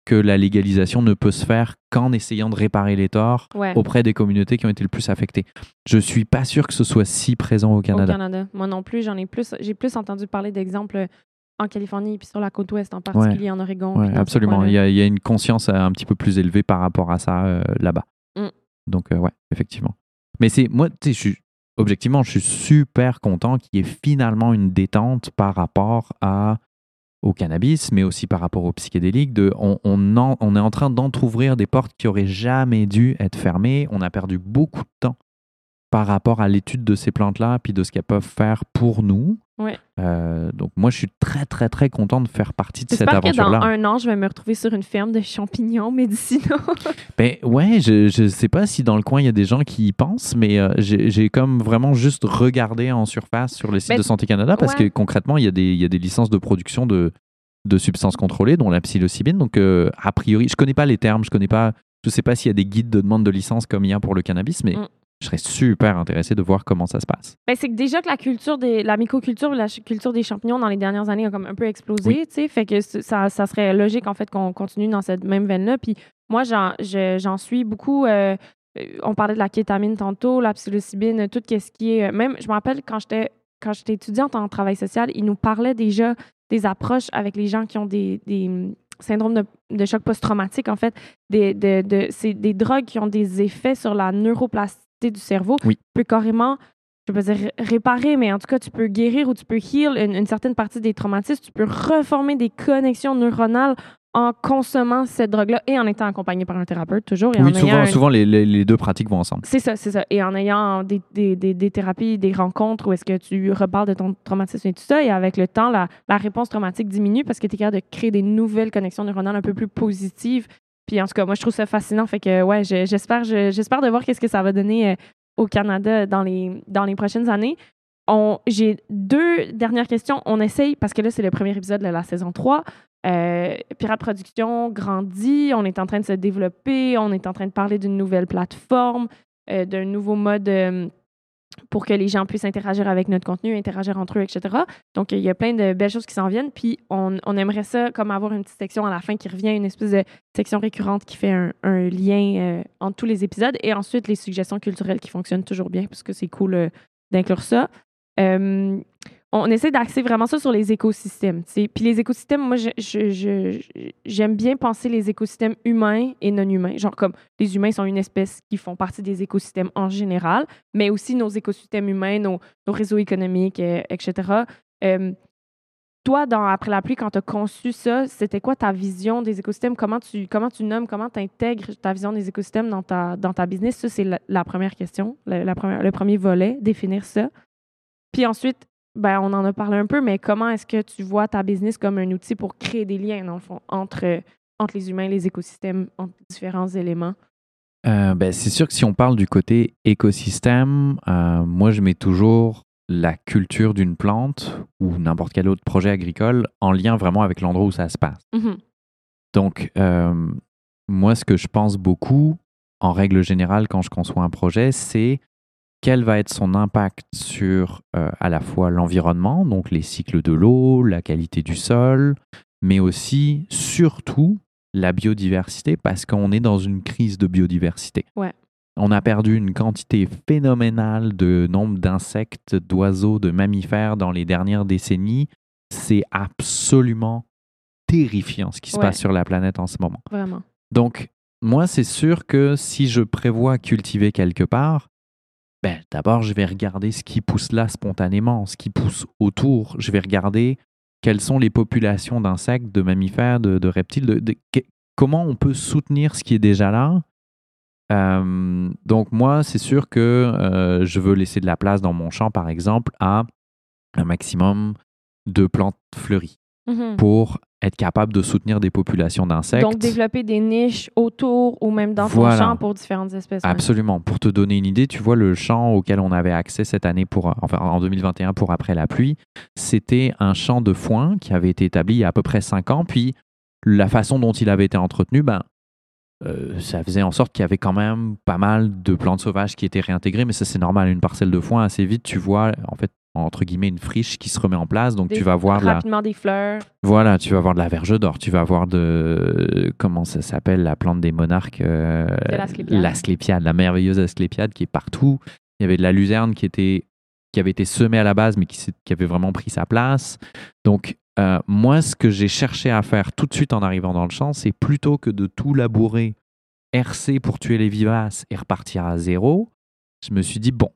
S2: que la légalisation ne peut se faire qu'en essayant de réparer les torts
S1: Ouais.
S2: auprès des communautés qui ont été le plus affectées. Je suis pas sûr que ce soit si présent au
S1: Au
S2: Canada.
S1: Canada. Moi non plus, j'en ai plus. J'ai plus entendu parler d'exemples en Californie puis sur la côte ouest en particulier, en Oregon.
S2: Ouais, absolument. Il y, a, il y a une conscience euh, un petit peu plus élevée par rapport à ça euh, là-bas.
S1: Mm.
S2: Donc, euh, ouais, effectivement. Mais c'est moi, tu sais, objectivement, je suis super content qu'il y ait finalement une détente par rapport à au cannabis, mais aussi par rapport aux psychédéliques. De, on, on, en- on est en train d'entrouvrir des portes qui auraient jamais dû être fermées. On a perdu beaucoup de temps par rapport à l'étude de ces plantes-là, puis de ce qu'elles peuvent faire pour nous.
S1: Ouais.
S2: Euh, donc moi, je suis très, très, très content de faire partie de cette
S1: J'espère que dans
S2: aventure-là.
S1: un an, je vais me retrouver sur une ferme de champignons médicinaux.
S2: Ben ouais, je, je sais pas si dans le coin il y a des gens qui y pensent, mais euh, j'ai comme vraiment juste regardé en surface sur le site
S1: Ben,
S2: de Santé Canada parce
S1: ouais.
S2: que concrètement il y, a des, il y a des licences de production de, de substances contrôlées, dont la psilocybine. Donc euh, a priori, je connais pas les termes, je connais pas, je sais pas s'il y a des guides de demande de licence comme il y a pour le cannabis, mais
S1: Mm.
S2: Je serais super intéressé de voir comment ça se passe.
S1: Ben, c'est que déjà que la culture des la mycoculture, la culture des champignons dans les dernières années a comme un peu explosé,
S2: Oui.
S1: tu sais, fait que ça, ça serait logique en fait qu'on continue dans cette même veine-là. Puis moi, j'en je- j'en suis beaucoup. euh, euh, on parlait de la kétamine tantôt, la psilocybine, tout ce qui est. euh, Même, je me rappelle quand j'étais quand j'étais étudiante en travail social, ils nous parlaient déjà des approches avec les gens qui ont des, des, hum, syndromes de, de choc post-traumatique, en fait. Des, de, de- c'est des drogues qui ont des effets sur la neuroplasticité du cerveau.
S2: Oui.
S1: Tu peux carrément, je peux pas dire ré- réparer, mais en tout cas, tu peux guérir ou tu peux heal une, une certaine partie des traumatismes. Tu peux reformer des connexions neuronales en consommant cette drogue-là et en étant accompagné par un thérapeute, toujours. Et en
S2: oui,
S1: ayant
S2: souvent,
S1: un-
S2: souvent les, les- les deux pratiques vont ensemble.
S1: c'est ça, c'est ça. Et en ayant des, des, des, des thérapies, des rencontres où est-ce que tu reparles de ton traumatisme et tout ça, et avec le temps, la, la réponse traumatique diminue parce que tu es capable de créer des nouvelles connexions neuronales un peu plus positives. Puis en tout cas, moi, je trouve ça fascinant. Fait que, ouais, je- j'espère je- j'espère de voir qu'est-ce que ça va donner euh, au Canada dans les, dans les prochaines années. J'ai deux dernières questions. On essaye, parce que là, c'est le premier épisode de la saison 3. Euh, Pirate Production grandit, on est en train de se développer, on est en train de parler d'une nouvelle plateforme, euh, d'un nouveau mode euh, pour que les gens puissent interagir avec notre contenu, interagir entre eux, etc. Donc, il y a plein de belles choses qui s'en viennent. Puis, on, aimerait ça comme avoir une petite section à la fin qui revient, une espèce de section récurrente qui fait un, un lien euh, entre tous les épisodes. Et ensuite, les suggestions culturelles qui fonctionnent toujours bien, parce que c'est cool euh, d'inclure ça. Euh, on essaie d'axer vraiment ça sur les écosystèmes. Puis les écosystèmes, moi, j'aime bien penser les écosystèmes humains et non humains. Genre comme les humains sont une espèce qui font partie des écosystèmes en général, mais aussi nos écosystèmes humains, nos, réseaux économiques, euh, etc. Euh, toi, dans Après la pluie, quand tu as conçu ça, c'était quoi ta vision des écosystèmes? Comment tu, comment tu nommes, comment tu intègres ta vision des écosystèmes dans ta, dans ta business? Ça, c'est la, première question, le premier volet, définir ça. Puis ensuite, ben, on en a parlé un peu, mais comment est-ce que tu vois ta business comme un outil pour créer des liens, dans le fond, entre, entre les humains, les écosystèmes, entre différents éléments?
S2: Euh, ben, c'est sûr que si on parle du côté écosystème, euh, moi je mets toujours la culture d'une plante ou n'importe quel autre projet agricole en lien vraiment avec l'endroit où ça se passe.
S1: Mhm.
S2: Donc, euh, moi, ce que je pense beaucoup, en règle générale, quand je conçois un projet, c'est quel va être son impact sur euh, à la fois l'environnement, donc les cycles de l'eau, la qualité du sol, mais aussi, surtout, la biodiversité, parce qu'on est dans une crise de biodiversité.
S1: Ouais.
S2: On a perdu une quantité phénoménale de nombre d'insectes, d'oiseaux, de mammifères dans les dernières décennies. C'est absolument terrifiant ce qui se
S1: Ouais.
S2: passe sur la planète en ce moment.
S1: Vraiment.
S2: Donc, moi, c'est sûr que si je prévois cultiver quelque part, ben, d'abord, je vais regarder ce qui pousse là spontanément, ce qui pousse autour. Je vais regarder quelles sont les populations d'insectes, de mammifères, de, reptiles, de, comment on peut soutenir ce qui est déjà là. Euh, donc, moi, c'est sûr que euh, je veux laisser de la place dans mon champ, par exemple, à un maximum de plantes fleuries.
S1: Mhm.
S2: pour être capable de soutenir des populations d'insectes.
S1: Donc, développer des niches autour ou même dans
S2: Voilà.
S1: ton champ pour différentes espèces. ouais.
S2: Absolument. Pour te donner une idée, tu vois, le champ auquel on avait accès cette année, pour, enfin en 2021 pour après la pluie, c'était un champ de foin qui avait été établi il y a à peu près 5 ans. Puis la façon dont il avait été entretenu, ben, euh, ça faisait en sorte qu'il y avait quand même pas mal de plantes sauvages qui étaient réintégrées. Mais ça, c'est normal. Une parcelle de foin, assez vite, tu vois, en fait, entre guillemets, une friche qui se remet en place. Donc
S1: Des-
S2: tu vas voir la,
S1: rapidement des fleurs.
S2: voilà, tu vas voir de la verge d'or, tu vas voir de comment ça s'appelle la plante des monarques, euh,
S1: De l'asclépiade.
S2: l'asclépiade, la merveilleuse asclépiade qui est partout. Il y avait de la luzerne qui était qui avait été semée à la base, mais qui avait vraiment pris sa place. Donc euh, moi, ce que j'ai cherché à faire tout de suite en arrivant dans le champ, c'est plutôt que de tout labourer, RC pour tuer les vivaces et repartir à zéro, je me suis dit bon,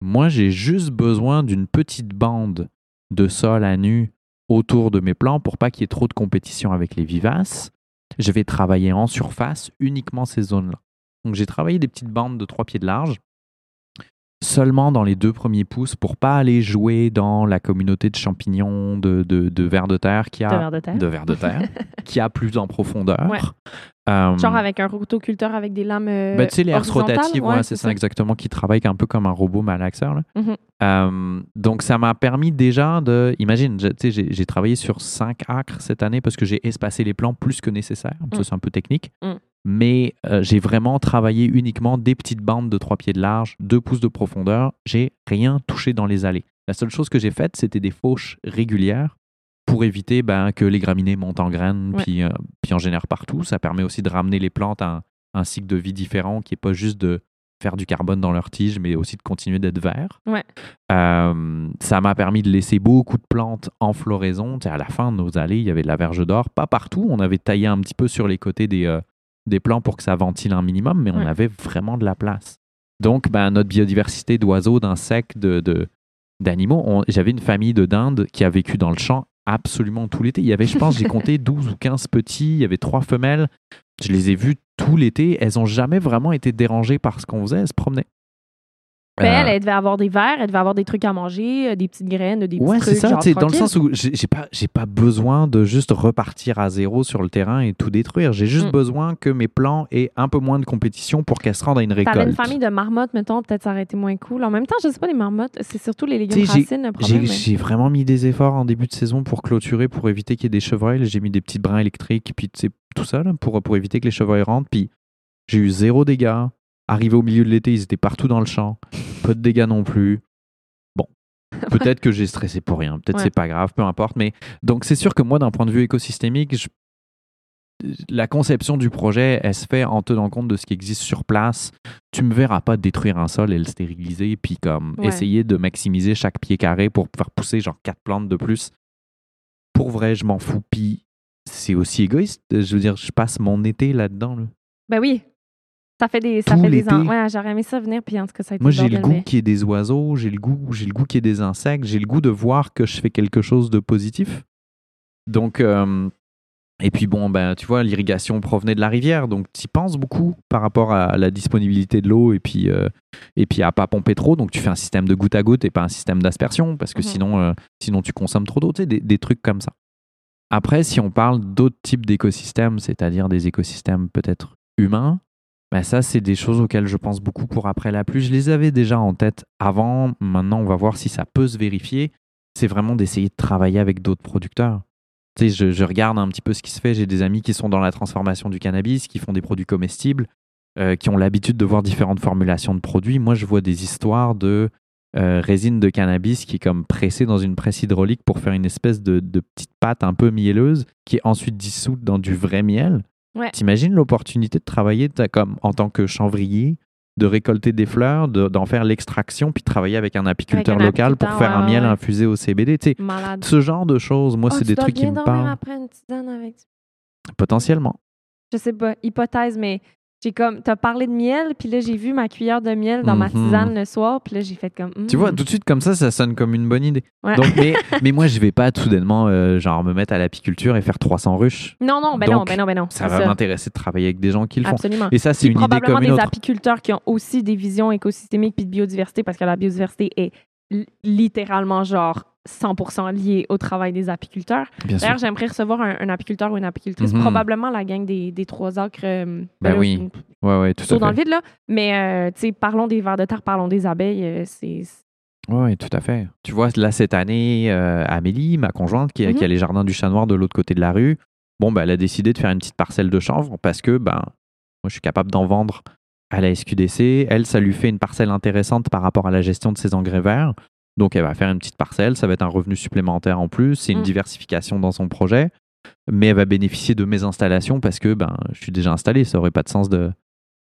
S2: moi j'ai juste besoin d'une petite bande de sol à nu autour de mes plants pour pas qu'il y ait trop de compétition avec les vivaces. Je vais travailler en surface uniquement ces zones-là. Donc j'ai travaillé des petites bandes de 3 pieds de large, seulement dans les deux premiers pouces pour pas aller jouer dans la communauté de champignons, de, de, de vers de terre qui
S1: De
S2: a
S1: vers de terre.
S2: de vers de terre qui a plus en profondeur.
S1: Ouais.
S2: Euh,
S1: Genre avec un rotoculteur avec des lames. euh,
S2: ben, tu sais, les herses rotatives, ouais, c'est ça exactement, qui travaillent un peu comme un robot malaxeur. là.
S1: Mhm.
S2: Euh, donc, ça m'a permis déjà de. Imagine, j'ai travaillé sur 5 acres cette année parce que j'ai espacé les plants plus que nécessaire. Ça,
S1: Mm.
S2: c'est un peu technique.
S1: Mm.
S2: Mais euh, j'ai vraiment travaillé uniquement des petites bandes de 3 pieds de large, 2 pouces de profondeur. J'ai rien touché dans les allées. La seule chose que j'ai faite, c'était des fauches régulières pour éviter ben, que les graminées montent en graines
S1: Ouais.
S2: puis, euh, puis en génèrent partout. Ça permet aussi de ramener les plantes à un, un cycle de vie différent qui n'est pas juste de faire du carbone dans leurs tiges, mais aussi de continuer d'être vert.
S1: Ouais.
S2: Euh, ça m'a permis de laisser beaucoup de plantes en floraison. À la fin de nos allées, il y avait de la verge d'or. Pas partout. On avait taillé un petit peu sur les côtés des, euh, des plants pour que ça ventile un minimum, mais on
S1: Ouais.
S2: avait vraiment de la place. Donc, ben, notre biodiversité d'oiseaux, d'insectes, de, de- d'animaux, j'avais une famille de dindes qui a vécu dans le champ absolument tout l'été. Il y avait, je pense, j'ai compté 12 ou 15 petits, il y avait trois femelles. Je les ai vues tout l'été. Elles n'ont jamais vraiment été dérangées par ce qu'on faisait. Elles se promenaient.
S1: Mais
S2: Euh,
S1: elle, elle devait avoir des verres, elle devait avoir des trucs à manger, euh, des petites graines, des petits
S2: Ouais,
S1: trucs.
S2: c'est ça,
S1: genre
S2: dans le sens où j'ai pas, pas besoin de juste repartir à zéro sur le terrain et tout détruire. J'ai juste
S1: Mm.
S2: besoin que mes plants aient un peu moins de compétition pour qu'elles se rendent à une récolte.
S1: T'avais une famille de marmottes, mettons, peut-être ça aurait été moins cool. En même temps, je sais pas, les marmottes, c'est surtout les légumes racines, le
S2: J'ai
S1: mais-
S2: vraiment mis des efforts en début de saison pour clôturer, pour éviter qu'il y ait des chevreuils. J'ai mis des petits brins électriques, puis tout ça, là, pour, pour éviter que les chevreuils rentrent. Puis j'ai eu zéro dégâts. Arrivé au milieu de l'été, ils étaient partout dans le champ. Pas de dégâts non plus. Bon, peut-être que j'ai stressé pour rien. Peut-être
S1: Ouais.
S2: c'est pas grave, peu importe. Mais donc c'est sûr que moi, d'un point de vue écosystémique, je- la conception du projet, elle se fait en tenant compte de ce qui existe sur place. Tu me verras pas détruire un sol et le stériliser, puis comme
S1: Ouais.
S2: essayer de maximiser chaque pied carré pour faire pousser genre quatre plantes de plus. Pour vrai, je m'en fous. Puis c'est aussi égoïste. Je veux dire, je passe mon été là-dedans. là.
S1: Ben oui. Ça fait des. Ça fait des an- Ouais, j'aurais aimé ça venir, puis en tout cas, ça a été
S2: Moi, j'ai le goût qu'il y ait des oiseaux, j'ai le goût, j'ai le goût qu'il y ait des insectes, j'ai le goût de voir que je fais quelque chose de positif. Donc, euh, et puis bon, ben, tu vois, l'irrigation provenait de la rivière, donc tu y penses beaucoup par rapport à la disponibilité de l'eau et puis, euh, et puis à pas pomper trop. Donc, tu fais un système de goutte à goutte et pas un système d'aspersion parce que
S1: Mhm.
S2: sinon, euh, sinon, tu consommes trop d'eau, tu sais, des, des trucs comme ça. Après, si on parle d'autres types d'écosystèmes, c'est-à-dire des écosystèmes peut-être humains, ben ça, c'est des choses auxquelles je pense beaucoup pour après la pluie. Je les avais déjà en tête avant. Maintenant, on va voir si ça peut se vérifier. C'est vraiment d'essayer de travailler avec d'autres producteurs. Tu sais, je, regarde un petit peu ce qui se fait. J'ai des amis qui sont dans la transformation du cannabis, qui font des produits comestibles, euh, qui ont l'habitude de voir différentes formulations de produits. Moi, je vois des histoires de euh, résine de cannabis qui est comme pressée dans une presse hydraulique pour faire une espèce de petite pâte un peu mielleuse qui est ensuite dissoute dans du vrai miel.
S1: Ouais.
S2: T'imagines l'opportunité de travailler comme, en tant que chanvrier, de récolter des fleurs, de- d'en faire l'extraction, puis de travailler avec un apiculteur
S1: un
S2: local pour faire un miel
S1: ouais.
S2: infusé au CBD. Tu sais,
S1: Malade.
S2: ce genre de choses, moi,
S1: Oh,
S2: c'est des trucs qui me parlent.
S1: après une tisane avec
S2: Potentiellement.
S1: je sais pas, hypothèse, mais j'ai comme, t'as parlé de miel, puis là, j'ai vu ma cuillère de miel dans ma
S2: Mhm.
S1: tisane le soir, puis là, j'ai fait comme.
S2: Tu vois,
S1: Hmm.
S2: tout de suite, comme ça, ça sonne comme une bonne idée.
S1: Ouais.
S2: Donc, mais, mais moi, je vais pas soudainement euh, genre, me mettre à l'apiculture et faire 300 ruches.
S1: Non, non, ben non, ben non, ben non.
S2: Ça va m'intéresser de travailler avec des gens qui le font.
S1: Absolument.
S2: Et ça, c'est une idée comme une
S1: des
S2: autre.
S1: apiculteurs qui ont aussi des visions écosystémiques puis de biodiversité parce que la biodiversité est li- littéralement genre 100% lié au travail des apiculteurs. D'ailleurs, j'aimerais recevoir un, un apiculteur ou une apicultrice,
S2: Mhm.
S1: probablement la gang des, des trois acres. euh,
S2: Ben
S1: là,
S2: oui, Ouais, ouais, tout à
S1: dans le vide, là. Mais, euh, tu sais, parlons des vers de terre, parlons des abeilles. euh, c'est.
S2: Ouais, tout à fait. Tu vois, là, cette année, euh, Amélie, ma conjointe, qui, a-
S1: Mhm.
S2: qui a les jardins du Chat Noir de l'autre côté de la rue, bon, ben, elle a décidé de faire une petite parcelle de chanvre parce que ben, moi, je suis capable d'en vendre à la SQDC. Elle, ça lui fait une parcelle intéressante par rapport à la gestion de ses engrais verts. Donc, elle va faire une petite parcelle. Ça va être un revenu supplémentaire en plus. C'est une
S1: Mm.
S2: diversification dans son projet. Mais elle va bénéficier de mes installations parce que ben, je suis déjà installé. Ça aurait pas de sens de,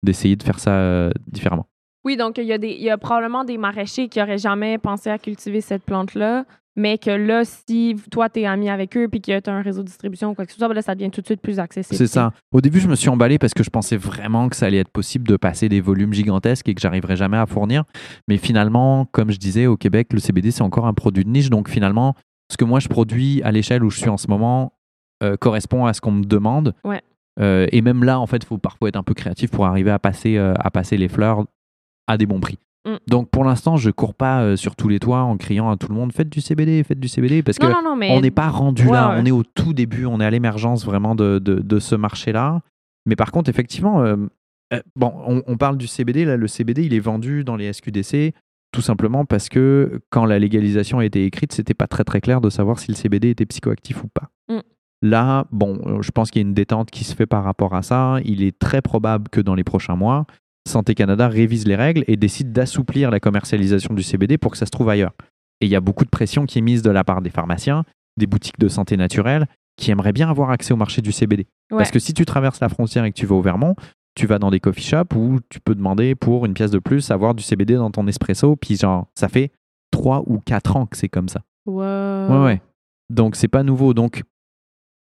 S2: d'essayer de faire ça euh, différemment.
S1: Oui, donc il y, a des- il y a probablement des maraîchers qui n'auraient jamais pensé à cultiver cette plante-là, mais que là, si toi, tu es ami avec eux puis que tu as un réseau de distribution ou quoi que ce soit, ben là, ça devient tout de suite plus accessible.
S2: C'est ça. Au début, je me suis emballé parce que je pensais vraiment que ça allait être possible de passer des volumes gigantesques et que j'arriverais jamais à fournir. Mais finalement, comme je disais, au Québec, le CBD, c'est encore un produit de niche. Donc finalement, ce que moi je produis à l'échelle où je suis en ce moment euh, correspond à ce qu'on me demande.
S1: Ouais.
S2: Euh, et même là, en fait, il faut parfois être un peu créatif pour arriver à passer, euh, à passer les fleurs à des bons prix.
S1: Mm.
S2: Donc pour l'instant, je cours pas euh, sur tous les toits en criant à tout le monde faites du CBD, faites du CBD parce que
S1: Non, mais.
S2: on n'est pas rendu
S1: Ouais,
S2: là,
S1: ouais.
S2: on est au tout début, on est à l'émergence vraiment de, de, de ce marché-là. Mais par contre, effectivement, euh, euh, bon, on, on parle du CBD, là, le CBD, il est vendu dans les SQDC tout simplement parce que quand la légalisation a été écrite, c'était pas très très clair de savoir si le CBD était psychoactif ou pas.
S1: Mm.
S2: Là, bon, je pense qu'il y a une détente qui se fait par rapport à ça. Il est très probable que dans les prochains mois, Santé Canada révise les règles et décide d'assouplir la commercialisation du CBD pour que ça se trouve ailleurs. Et il y a beaucoup de pression qui est mise de la part des pharmaciens, des boutiques de santé naturelle, qui aimeraient bien avoir accès au marché du CBD.
S1: Ouais.
S2: Parce que si tu traverses la frontière et que tu vas au Vermont, tu vas dans des coffee shops où tu peux demander pour une pièce de plus avoir du CBD dans ton espresso, puis genre, ça fait 3 ou 4 ans que c'est comme ça.
S1: Wow.
S2: Ouais, ouais. Donc, c'est pas nouveau. Donc,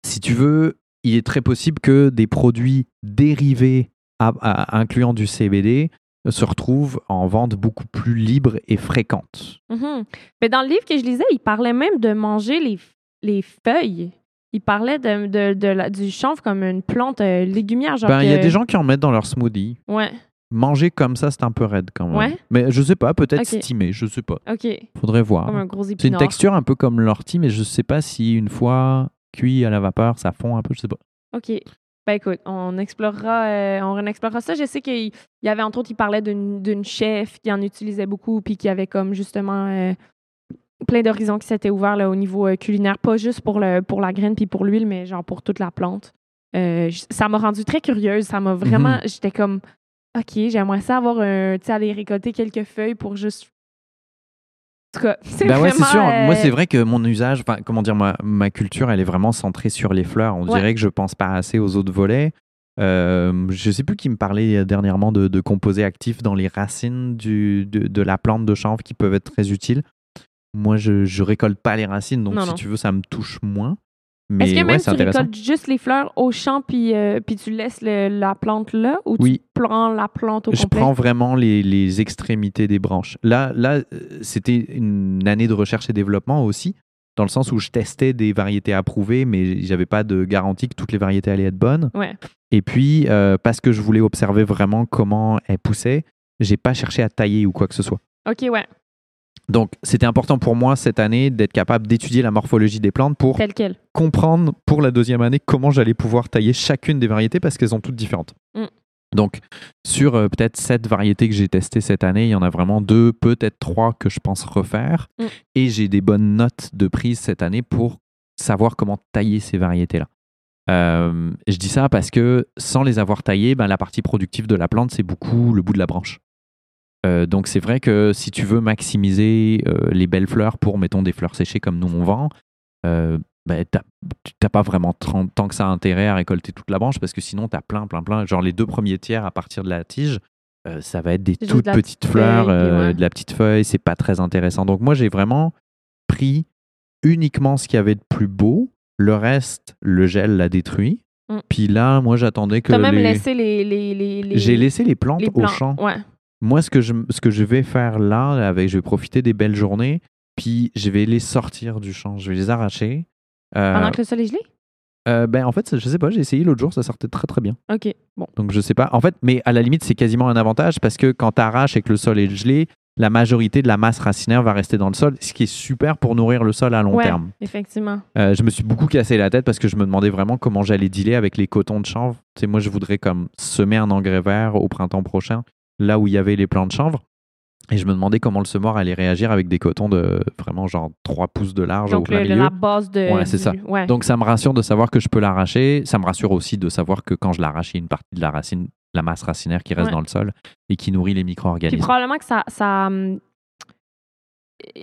S2: si tu veux, il est très possible que des produits dérivés à- à- incluant du CBD se retrouvent en vente beaucoup plus libre et fréquente.
S1: Mhm. Mais dans le livre que je lisais, il parlait même de manger les, les feuilles. Il parlait de, de- de la- du chanvre comme une plante euh, légumière. Genre
S2: Ben, il y a des gens qui en mettent dans leur smoothie.
S1: Ouais,
S2: Manger comme ça, c'est un peu raide quand même.
S1: Ouais.
S2: Mais je sais pas, peut-être
S1: Ok.
S2: stimé, je sais pas.
S1: OK.
S2: Faudrait voir.
S1: Comme un gros
S2: C'est une texture un peu comme l'ortie, mais je sais pas si une fois cuit à la vapeur, ça fond un peu, je sais pas.
S1: OK. Ben écoute, on explorera, euh, on explorera ça. Je sais qu'il y avait, entre autres, il parlait d'une chef qui en utilisait beaucoup puis qui avait comme justement euh, plein d'horizons qui s'étaient ouverts là, au niveau euh, culinaire, pas juste pour, le, pour la graine puis pour l'huile, mais genre pour toute la plante. Ça m'a rendu très curieuse. Ça m'a vraiment... J'étais comme, OK, j'aimerais ça avoir un... Tu sais, aller récolter quelques feuilles pour juste... En tout cas, c'est
S2: Bah ouais, c'est sûr. Moi,
S1: euh,
S2: c'est vrai que mon usage, enfin, comment dire, ma, ma culture, elle est vraiment centrée sur les fleurs. On
S1: Ouais.
S2: dirait que je pense pas assez aux autres volets. Euh, je sais plus qui me parlait dernièrement de, de composés actifs dans les racines du, de, de la plante de chanvre qui peuvent être très utiles. Moi, je, je récolte pas les racines, donc
S1: Non,
S2: si
S1: non.
S2: tu veux, ça me touche moins. Mais
S1: Est-ce que
S2: ouais,
S1: même
S2: c'est
S1: tu récoltes juste les fleurs au champ puis, euh, puis tu laisses le- la plante là ou
S2: Oui.
S1: tu prends la plante au
S2: Je
S1: complet?
S2: prends vraiment les, les extrémités des branches. Là, là euh, c'était une année de recherche et développement aussi, dans le sens où je testais des variétés approuvées, mais j'avais pas de garantie que toutes les variétés allaient être bonnes.
S1: Ouais.
S2: Et puis, euh, parce que je voulais observer vraiment comment elles poussaient, j'ai pas cherché à tailler ou quoi que ce soit.
S1: OK, ouais.
S2: Donc, c'était important pour moi cette année d'être capable d'étudier la morphologie des plantes pour comprendre pour la deuxième année comment j'allais pouvoir tailler chacune des variétés parce qu'elles sont toutes différentes.
S1: Mm.
S2: Donc, sur euh, peut-être sept variétés que j'ai testées cette année, il y en a vraiment deux, peut-être trois que je pense refaire.
S1: Mm.
S2: Et j'ai des bonnes notes de prise cette année pour savoir comment tailler ces variétés-là. Euh, je dis ça parce que sans les avoir taillées, ben, la partie productive de la plante, c'est beaucoup le bout de la branche. Euh, donc c'est vrai que si tu veux maximiser euh, les belles fleurs pour, mettons, des fleurs séchées comme nous on vend, euh, ben, t'as- tu n'as pas vraiment tant, que ça intérêt à récolter toute la branche parce que sinon tu as plein, plein, plein. Genre les deux premiers tiers à partir de la tige, ça va être des toutes
S1: de
S2: petites
S1: petite
S2: fleurs,
S1: feuille, puis ouais.
S2: de la petite feuille, c'est pas très intéressant. Donc moi j'ai vraiment pris uniquement ce qu'il y avait de plus beau, le reste, le gel l'a détruit.
S1: Mm.
S2: Puis là, moi j'attendais que
S1: Tu as même
S2: les-
S1: laissé les. les, les, les-
S2: J'ai laissé les plantes
S1: les
S2: au champ.
S1: Ouais.
S2: Moi, ce que, je, ce que je vais faire là, avec, je vais profiter des belles journées, puis je vais les sortir du champ, je vais les arracher. Euh,
S1: Pendant que le sol est gelé?
S2: euh, ben, en fait, je sais pas, j'ai essayé l'autre jour, ça sortait très très bien.
S1: OK. Bon.
S2: Donc je sais pas. En fait, mais à la limite, c'est quasiment un avantage parce que quand tu arraches et que le sol est gelé, la majorité de la masse racinaire va rester dans le sol, ce qui est super pour nourrir le sol à long
S1: Ouais.
S2: terme.
S1: Effectivement.
S2: Euh, je me suis beaucoup cassé la tête parce que je me demandais vraiment comment j'allais dealer avec les cotons de chanvre. Tu sais, moi, je voudrais comme semer un engrais vert au printemps prochain, là où il y avait les plants de chanvre. Et je me demandais comment le semoir allait réagir avec des cotons de vraiment genre 3 pouces de large au
S1: Donc,
S2: plein
S1: le- la base de.
S2: Ouais, c'est ça.
S1: Ouais.
S2: Donc ça me rassure de savoir que je peux l'arracher. Ça me rassure aussi de savoir que quand je l'arrache, il y a une partie de la racine, la masse racinaire qui reste
S1: Ouais.
S2: dans le sol et qui nourrit les
S1: Puis
S2: micro-organismes.
S1: probablement que ça. ça hum,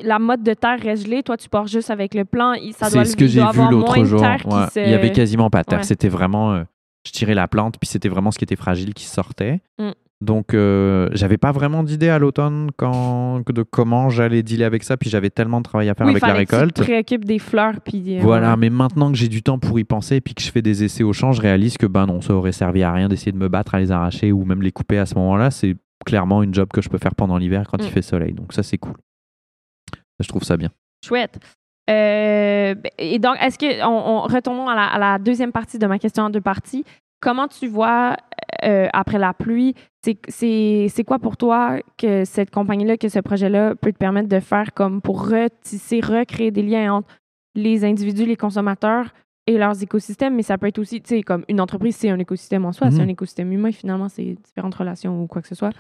S1: la mode de terre reste gelée, toi tu pars juste avec le plan, ça doit
S2: C'est ce que j'ai vu l'autre jour. Ouais.
S1: se-
S2: Il y avait quasiment pas de terre.
S1: Ouais.
S2: C'était vraiment, euh, je tirais la plante, puis c'était vraiment ce qui était fragile qui sortait.
S1: Mm.
S2: Donc euh, j'avais pas vraiment d'idée à l'automne quand de comment j'allais dealer avec ça. Puis j'avais tellement de travail à faire
S1: Oui,
S2: avec la
S1: que tu
S2: récolte.
S1: te préoccupes des fleurs puis euh,
S2: Voilà,
S1: ouais.
S2: mais maintenant que j'ai du temps pour y penser et puis que je fais des essais au champ, je réalise que ben non, ça aurait servi à rien d'essayer de me battre à les arracher ou même les couper à ce moment-là. C'est clairement une job que je peux faire pendant l'hiver quand
S1: Mm.
S2: il fait soleil. Donc ça, c'est cool. Je trouve ça bien.
S1: Chouette. Euh, et donc, est-ce que, on, on- retournons à la, à la deuxième partie de ma question en deux parties. Comment tu vois, euh, après la pluie, c'est- quoi pour toi que cette compagnie-là, que ce projet-là peut te permettre de faire comme pour retisser, recréer des liens entre les individus, les consommateurs et leurs écosystèmes, mais ça peut être aussi, tu sais, comme une entreprise, c'est un écosystème en soi, c'est
S2: Mhm.
S1: un écosystème humain, finalement, c'est différentes relations ou quoi que ce soit.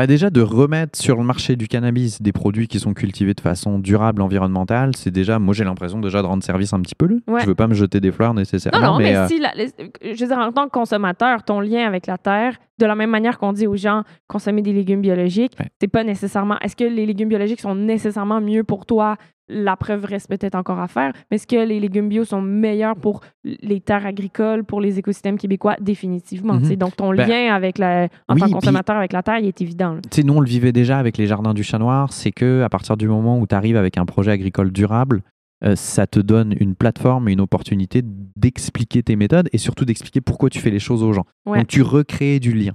S2: Bah déjà, de remettre sur le marché du cannabis des produits qui sont cultivés de façon durable, environnementale, c'est déjà, moi j'ai l'impression déjà de rendre service un petit peu. Là.
S1: Ouais.
S2: Je veux pas me jeter des fleurs nécessairement.
S1: Non, non, mais,
S2: euh,
S1: si, la- les- je veux dire, en tant que consommateur, ton lien avec la terre, de la même manière qu'on dit aux gens consommer des légumes biologiques,
S2: Ouais.
S1: c'est pas nécessairement. Est-ce que les légumes biologiques sont nécessairement mieux pour toi? La preuve reste peut-être encore à faire. Mais est-ce que les légumes bio sont meilleurs pour les terres agricoles, pour les écosystèmes québécois? Définitivement.
S2: Mhm.
S1: Donc, ton
S2: Ben,
S1: lien avec la, en
S2: oui,
S1: tant que consommateur avec la terre, il est évident.
S2: Tu nous, on le vivait déjà avec les jardins du chat noir, c'est que à partir du moment où tu arrives avec un projet agricole durable, euh, ça te donne une plateforme et une opportunité d'expliquer tes méthodes et surtout d'expliquer pourquoi tu fais les choses aux gens.
S1: Ouais.
S2: Donc, tu recrées du lien.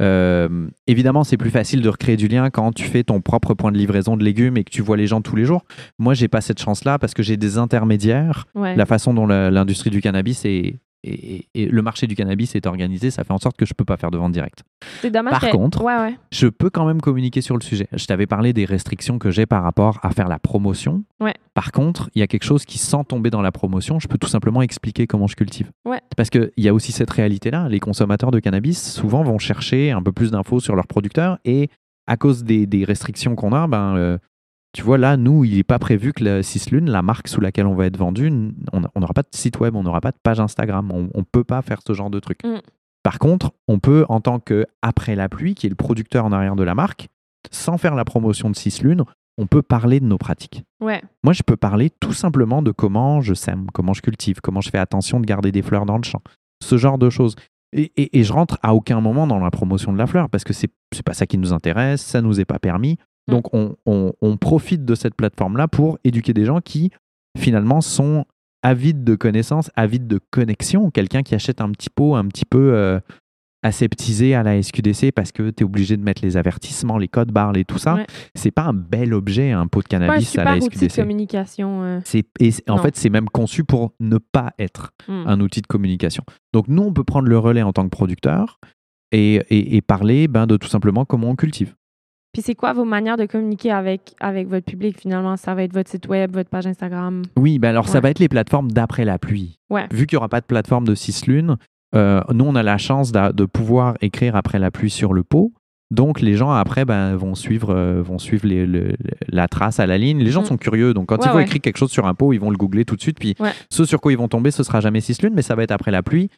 S2: Euh, évidemment, c'est plus facile de recréer du lien quand tu fais ton propre point de livraison de légumes et que tu vois les gens tous les jours. Moi, j'ai pas cette chance-là parce que j'ai des intermédiaires.
S1: Ouais.
S2: La façon dont l'industrie du cannabis est, et, et le marché du cannabis est organisé, ça fait en sorte que je peux pas faire de vente directe.
S1: C'est dommage.
S2: Par
S1: que-
S2: contre,
S1: Ouais, ouais.
S2: je peux quand même communiquer sur le sujet. Je t'avais parlé des restrictions que j'ai par rapport à faire la promotion.
S1: Ouais.
S2: Par contre, il y a quelque chose qui, sans tomber dans la promotion, je peux tout simplement expliquer comment je cultive. Parce qu'il y a aussi cette réalité-là. Les consommateurs de cannabis, souvent, vont chercher un peu plus d'infos sur leurs producteurs et à cause des, des restrictions qu'on a, ben, euh, tu vois, là, nous, il n'est pas prévu que la Cislune, la marque sous laquelle on va être vendu, on on n'aura pas de site web, on n'aura pas de page Instagram. On ne peut pas faire ce genre de truc.
S1: Mm.
S2: Par contre, on peut, en tant que Après la pluie, qui est le producteur en arrière de la marque, sans faire la promotion de Cislune, on peut parler de nos pratiques.
S1: Ouais.
S2: Moi, je peux parler tout simplement de comment je sème, comment je cultive, comment je fais attention de garder des fleurs dans le champ, ce genre de choses. Et, et- et je rentre à aucun moment dans la promotion de la fleur parce que c'est c'est pas ça qui nous intéresse, ça nous est pas permis.
S1: Mm.
S2: Donc, on, on- on profite de cette plateforme-là pour éduquer des gens qui, finalement, sont avides de connaissances, avides de connexion. Quelqu'un qui achète un petit pot un petit peu euh, aseptisé à la SQDC parce que tu es obligé de mettre les avertissements, les codes barres et tout ça.
S1: Ouais.
S2: C'est pas un bel objet, un pot de
S1: Pas un
S2: cannabis à la
S1: outil de
S2: SQDC.
S1: communication. euh.
S2: C'est, et en
S1: Non.
S2: fait, c'est même conçu pour ne pas être
S1: Hmm.
S2: un outil de communication. Donc, nous, on peut prendre le relais en tant que producteur et, et- et parler ben, de tout simplement comment on cultive.
S1: Puis c'est quoi vos manières de communiquer avec, avec votre public finalement? Ça va être votre site web, votre page Instagram?
S2: Oui, ben alors ça va être les plateformes d'après la pluie.
S1: Ouais.
S2: Vu qu'il n'y aura pas de plateforme de Cislune, euh, nous, on a la chance de pouvoir écrire après la pluie sur le pot. Donc, les gens, après, ben, vont suivre, euh, vont suivre les- la trace à la ligne. Les gens
S1: Mhm.
S2: sont curieux. Donc, quand
S1: Ouais,
S2: ils vont écrire quelque chose sur un pot, ils vont le googler tout de suite. Puis, ce sur quoi ils vont tomber, ce sera jamais Cislune, mais ça va être après la pluie.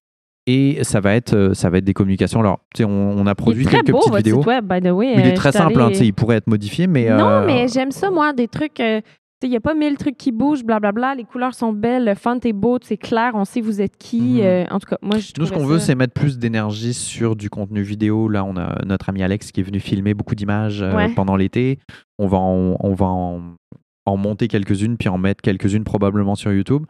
S2: Et ça va être, euh, ça va être des communications. Alors, tu sais, on, on a
S1: Il
S2: produit
S1: est très
S2: quelques
S1: beau,
S2: petites vidéos.
S1: site web, by the way.
S2: Il
S1: Euh,
S2: est très
S1: je suis
S2: simple. hein, tu sais, il pourrait être modifié, mais.
S1: non,
S2: euh,
S1: mais j'aime ça, moi, des trucs. euh, tu sais, Il n'y a pas mille trucs qui bougent, blablabla. Les couleurs sont belles, le font est beau, c'est clair, on sait vous êtes qui.
S2: Mhm.
S1: euh, en tout cas, moi, je
S2: Nous, ce qu'on veut, c'est mettre plus d'énergie sur du contenu vidéo. Là, on a notre ami Alex qui est venu filmer beaucoup d'images euh,
S1: Ouais.
S2: pendant l'été. On va, en, on va en, en monter quelques-unes, puis en mettre quelques-unes probablement sur YouTube.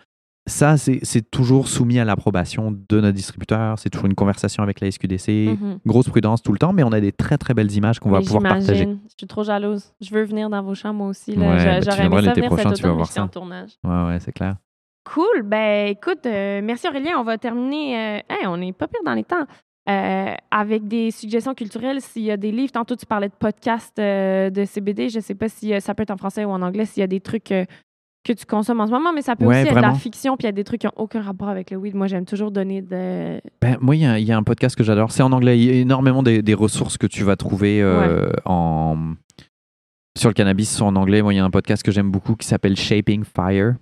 S2: Ça, c'est toujours soumis à l'approbation de notre distributeur. C'est toujours une conversation avec la SQDC.
S1: Mhm.
S2: Grosse prudence tout le temps, mais on a des très très belles images qu'on va pouvoir partager.
S1: Je suis trop jalouse. Je veux venir dans vos chambres moi aussi. Là.
S2: Ouais, tu
S1: J'aurais aimé ça
S2: l'été
S1: venir cet
S2: prochain, tu vas
S1: automne,
S2: voir
S1: j'étais en
S2: ça.
S1: tournage.
S2: Ouais, ouais, c'est clair.
S1: Cool. Ben, écoute, euh, merci Aurélien. On va terminer. euh, hey, on n'est pas pire dans les temps. euh, avec des suggestions culturelles, s'il y a des livres, tantôt tu parlais de podcasts euh, de CBD, je sais pas si ça peut être en français ou en anglais, s'il y a des trucs que tu consommes en ce moment, mais ça peut
S2: Ouais,
S1: aussi être de la fiction, puis il y a des trucs qui n'ont aucun rapport avec le weed. Moi, j'aime toujours donner de...
S2: Ben, moi, il y, a- il y a un podcast que j'adore. C'est en anglais. Il y a énormément des, des ressources que tu vas trouver euh, en... sur le cannabis sont en anglais. Moi, il y a un podcast que j'aime beaucoup qui s'appelle Shaping Fire.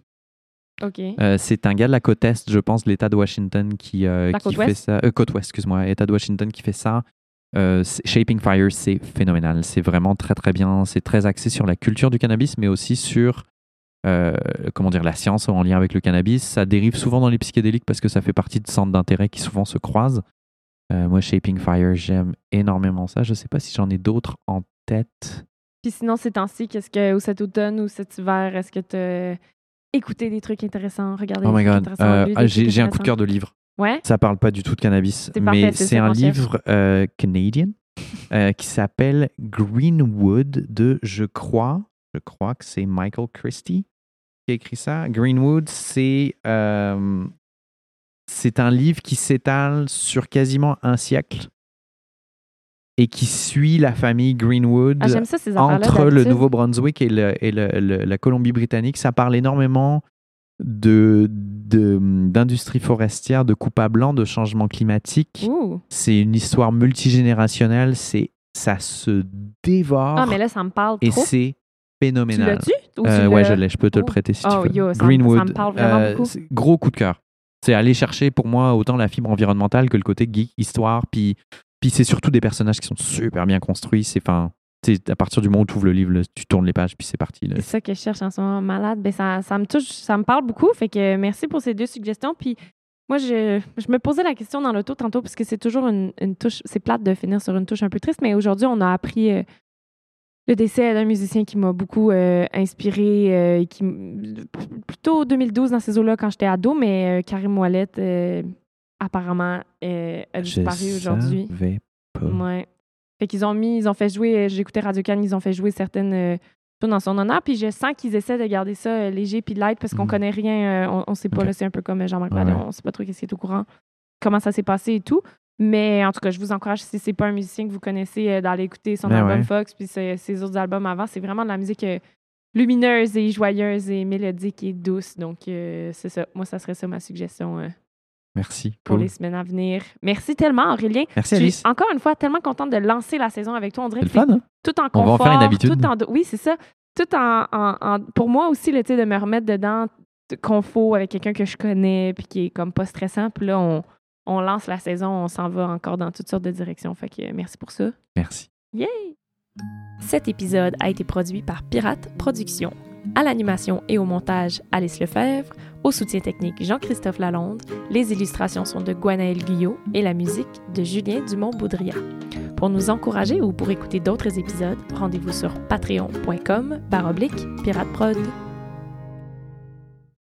S1: OK.
S2: Euh, c'est un gars de la côte Est, je pense, l'État de Washington qui, euh, qui fait
S1: ouest?
S2: ça. Côte Ouest, excuse-moi. État de Washington qui fait ça. Euh, Shaping Fire, c'est phénoménal. C'est vraiment très, très bien. C'est très axé sur la culture du cannabis, mais aussi sur euh, comment dire, la science en lien avec le cannabis. Ça dérive souvent dans les psychédéliques parce que ça fait partie de centres d'intérêt qui souvent se croisent. Euh, moi, Shaping Fire, j'aime énormément ça. Je ne sais pas si j'en ai d'autres en tête.
S1: Puis sinon, ces temps-ci, qu'est-ce que, ou cet automne ou cet hiver, est-ce que tu as écouté des trucs intéressants, regardé
S2: Oh
S1: des
S2: my
S1: trucs
S2: god,
S1: intéressants,
S2: Euh, ah, j'ai un coup de cœur de livre.
S1: Ouais?
S2: Ça parle pas du tout de cannabis, mais
S1: c'est
S2: un livre euh, canadien qui s'appelle Greenwood de, je crois, je crois que c'est Michael Christie qui a écrit ça. Greenwood, c'est euh, c'est un livre qui s'étale sur quasiment un siècle et qui suit la famille Greenwood
S1: Ah, ça,
S2: entre le. Nouveau-Brunswick et, le- et le- le- la Colombie-Britannique. Ça parle énormément de de- d'industrie forestière, de coupe à blanc, de changement climatique. C'est une histoire multigénérationnelle. C'est ça se dévore
S1: Ah, mais là, ça me parle
S2: et c'est phénoménal.
S1: tu
S2: Euh, ouais,
S1: l'as-
S2: je l'ai. Je peux te le
S1: Oh.
S2: prêter si
S1: Oh,
S2: tu veux.
S1: yo, ça me-
S2: Greenwood.
S1: ça me parle vraiment beaucoup.
S2: c'est gros coup de cœur. C'est aller chercher pour moi autant la fibre environnementale que le côté geek, histoire. Puis, puis c'est surtout des personnages qui sont super bien construits. C'est enfin, c'est à partir du moment où tu ouvres le livre, là, tu tournes les pages, puis c'est parti.
S1: C'est ça que je cherche en ce moment, malade. Ben, ça, ça me touche, ça me parle beaucoup. Fait que merci pour ces deux suggestions. Puis moi, je, je me posais la question dans l'auto tantôt parce que c'est toujours une, une touche. C'est plate de finir sur une touche un peu triste, mais aujourd'hui, on a appris euh, le décès d'un musicien qui m'a beaucoup euh, inspiré, euh, qui plutôt 2012 dans ces eaux-là quand j'étais ado, mais euh, Karim Ouellet euh, apparemment euh, a disparu
S2: Je
S1: aujourd'hui.
S2: savais pas.
S1: Ouais. Fait qu'ils ont mis, ils ont fait jouer, j'écoutais Radio Cannes, ils ont fait jouer certaines tunes en son honneur, puis je sens qu'ils essaient de garder ça léger puis light parce qu'on
S2: Mhm.
S1: connaît rien, on, on sait pas, là, c'est un peu comme Jean-Marc
S2: ouais.
S1: on sait pas trop qu'est-ce qui est au courant, comment ça s'est passé et tout. Mais en tout cas, je vous encourage, si c'est pas un musicien que vous connaissez, euh, d'aller écouter son
S2: Ben
S1: album
S2: ouais.
S1: Fox puis ses, ses autres albums avant. C'est vraiment de la musique euh, lumineuse et joyeuse et mélodique et douce. Donc, euh, c'est ça. Moi, ça serait ça ma suggestion
S2: Merci.
S1: pour
S2: Cool.
S1: les semaines à venir. Merci tellement, Aurélien.
S2: Merci
S1: Je
S2: Alice.
S1: suis encore une fois tellement contente de lancer la saison avec toi. On dirait
S2: C'est
S1: que
S2: le
S1: c'est
S2: fun, hein?
S1: tout en
S2: On va en
S1: confort.
S2: faire une habitude.
S1: Tout en, oui, c'est ça. Tout en, en- en- Pour moi aussi, sais, de me remettre dedans de confort avec quelqu'un que je connais puis qui est comme pas stressant. Puis là, on, on lance la saison, on s'en va encore dans toutes sortes de directions. Fait que euh, merci pour ça.
S2: Merci.
S1: Yay! Cet épisode a été produit par Pirate Productions. À l'animation et au montage, Alice Lefebvre. Au soutien technique, Jean-Christophe Lalonde. Les illustrations sont de Gwenaël Guyot et la musique de Julien Dumont-Boudria. Pour nous encourager ou pour écouter d'autres épisodes, rendez-vous sur patreon.com baroblique pirateprod.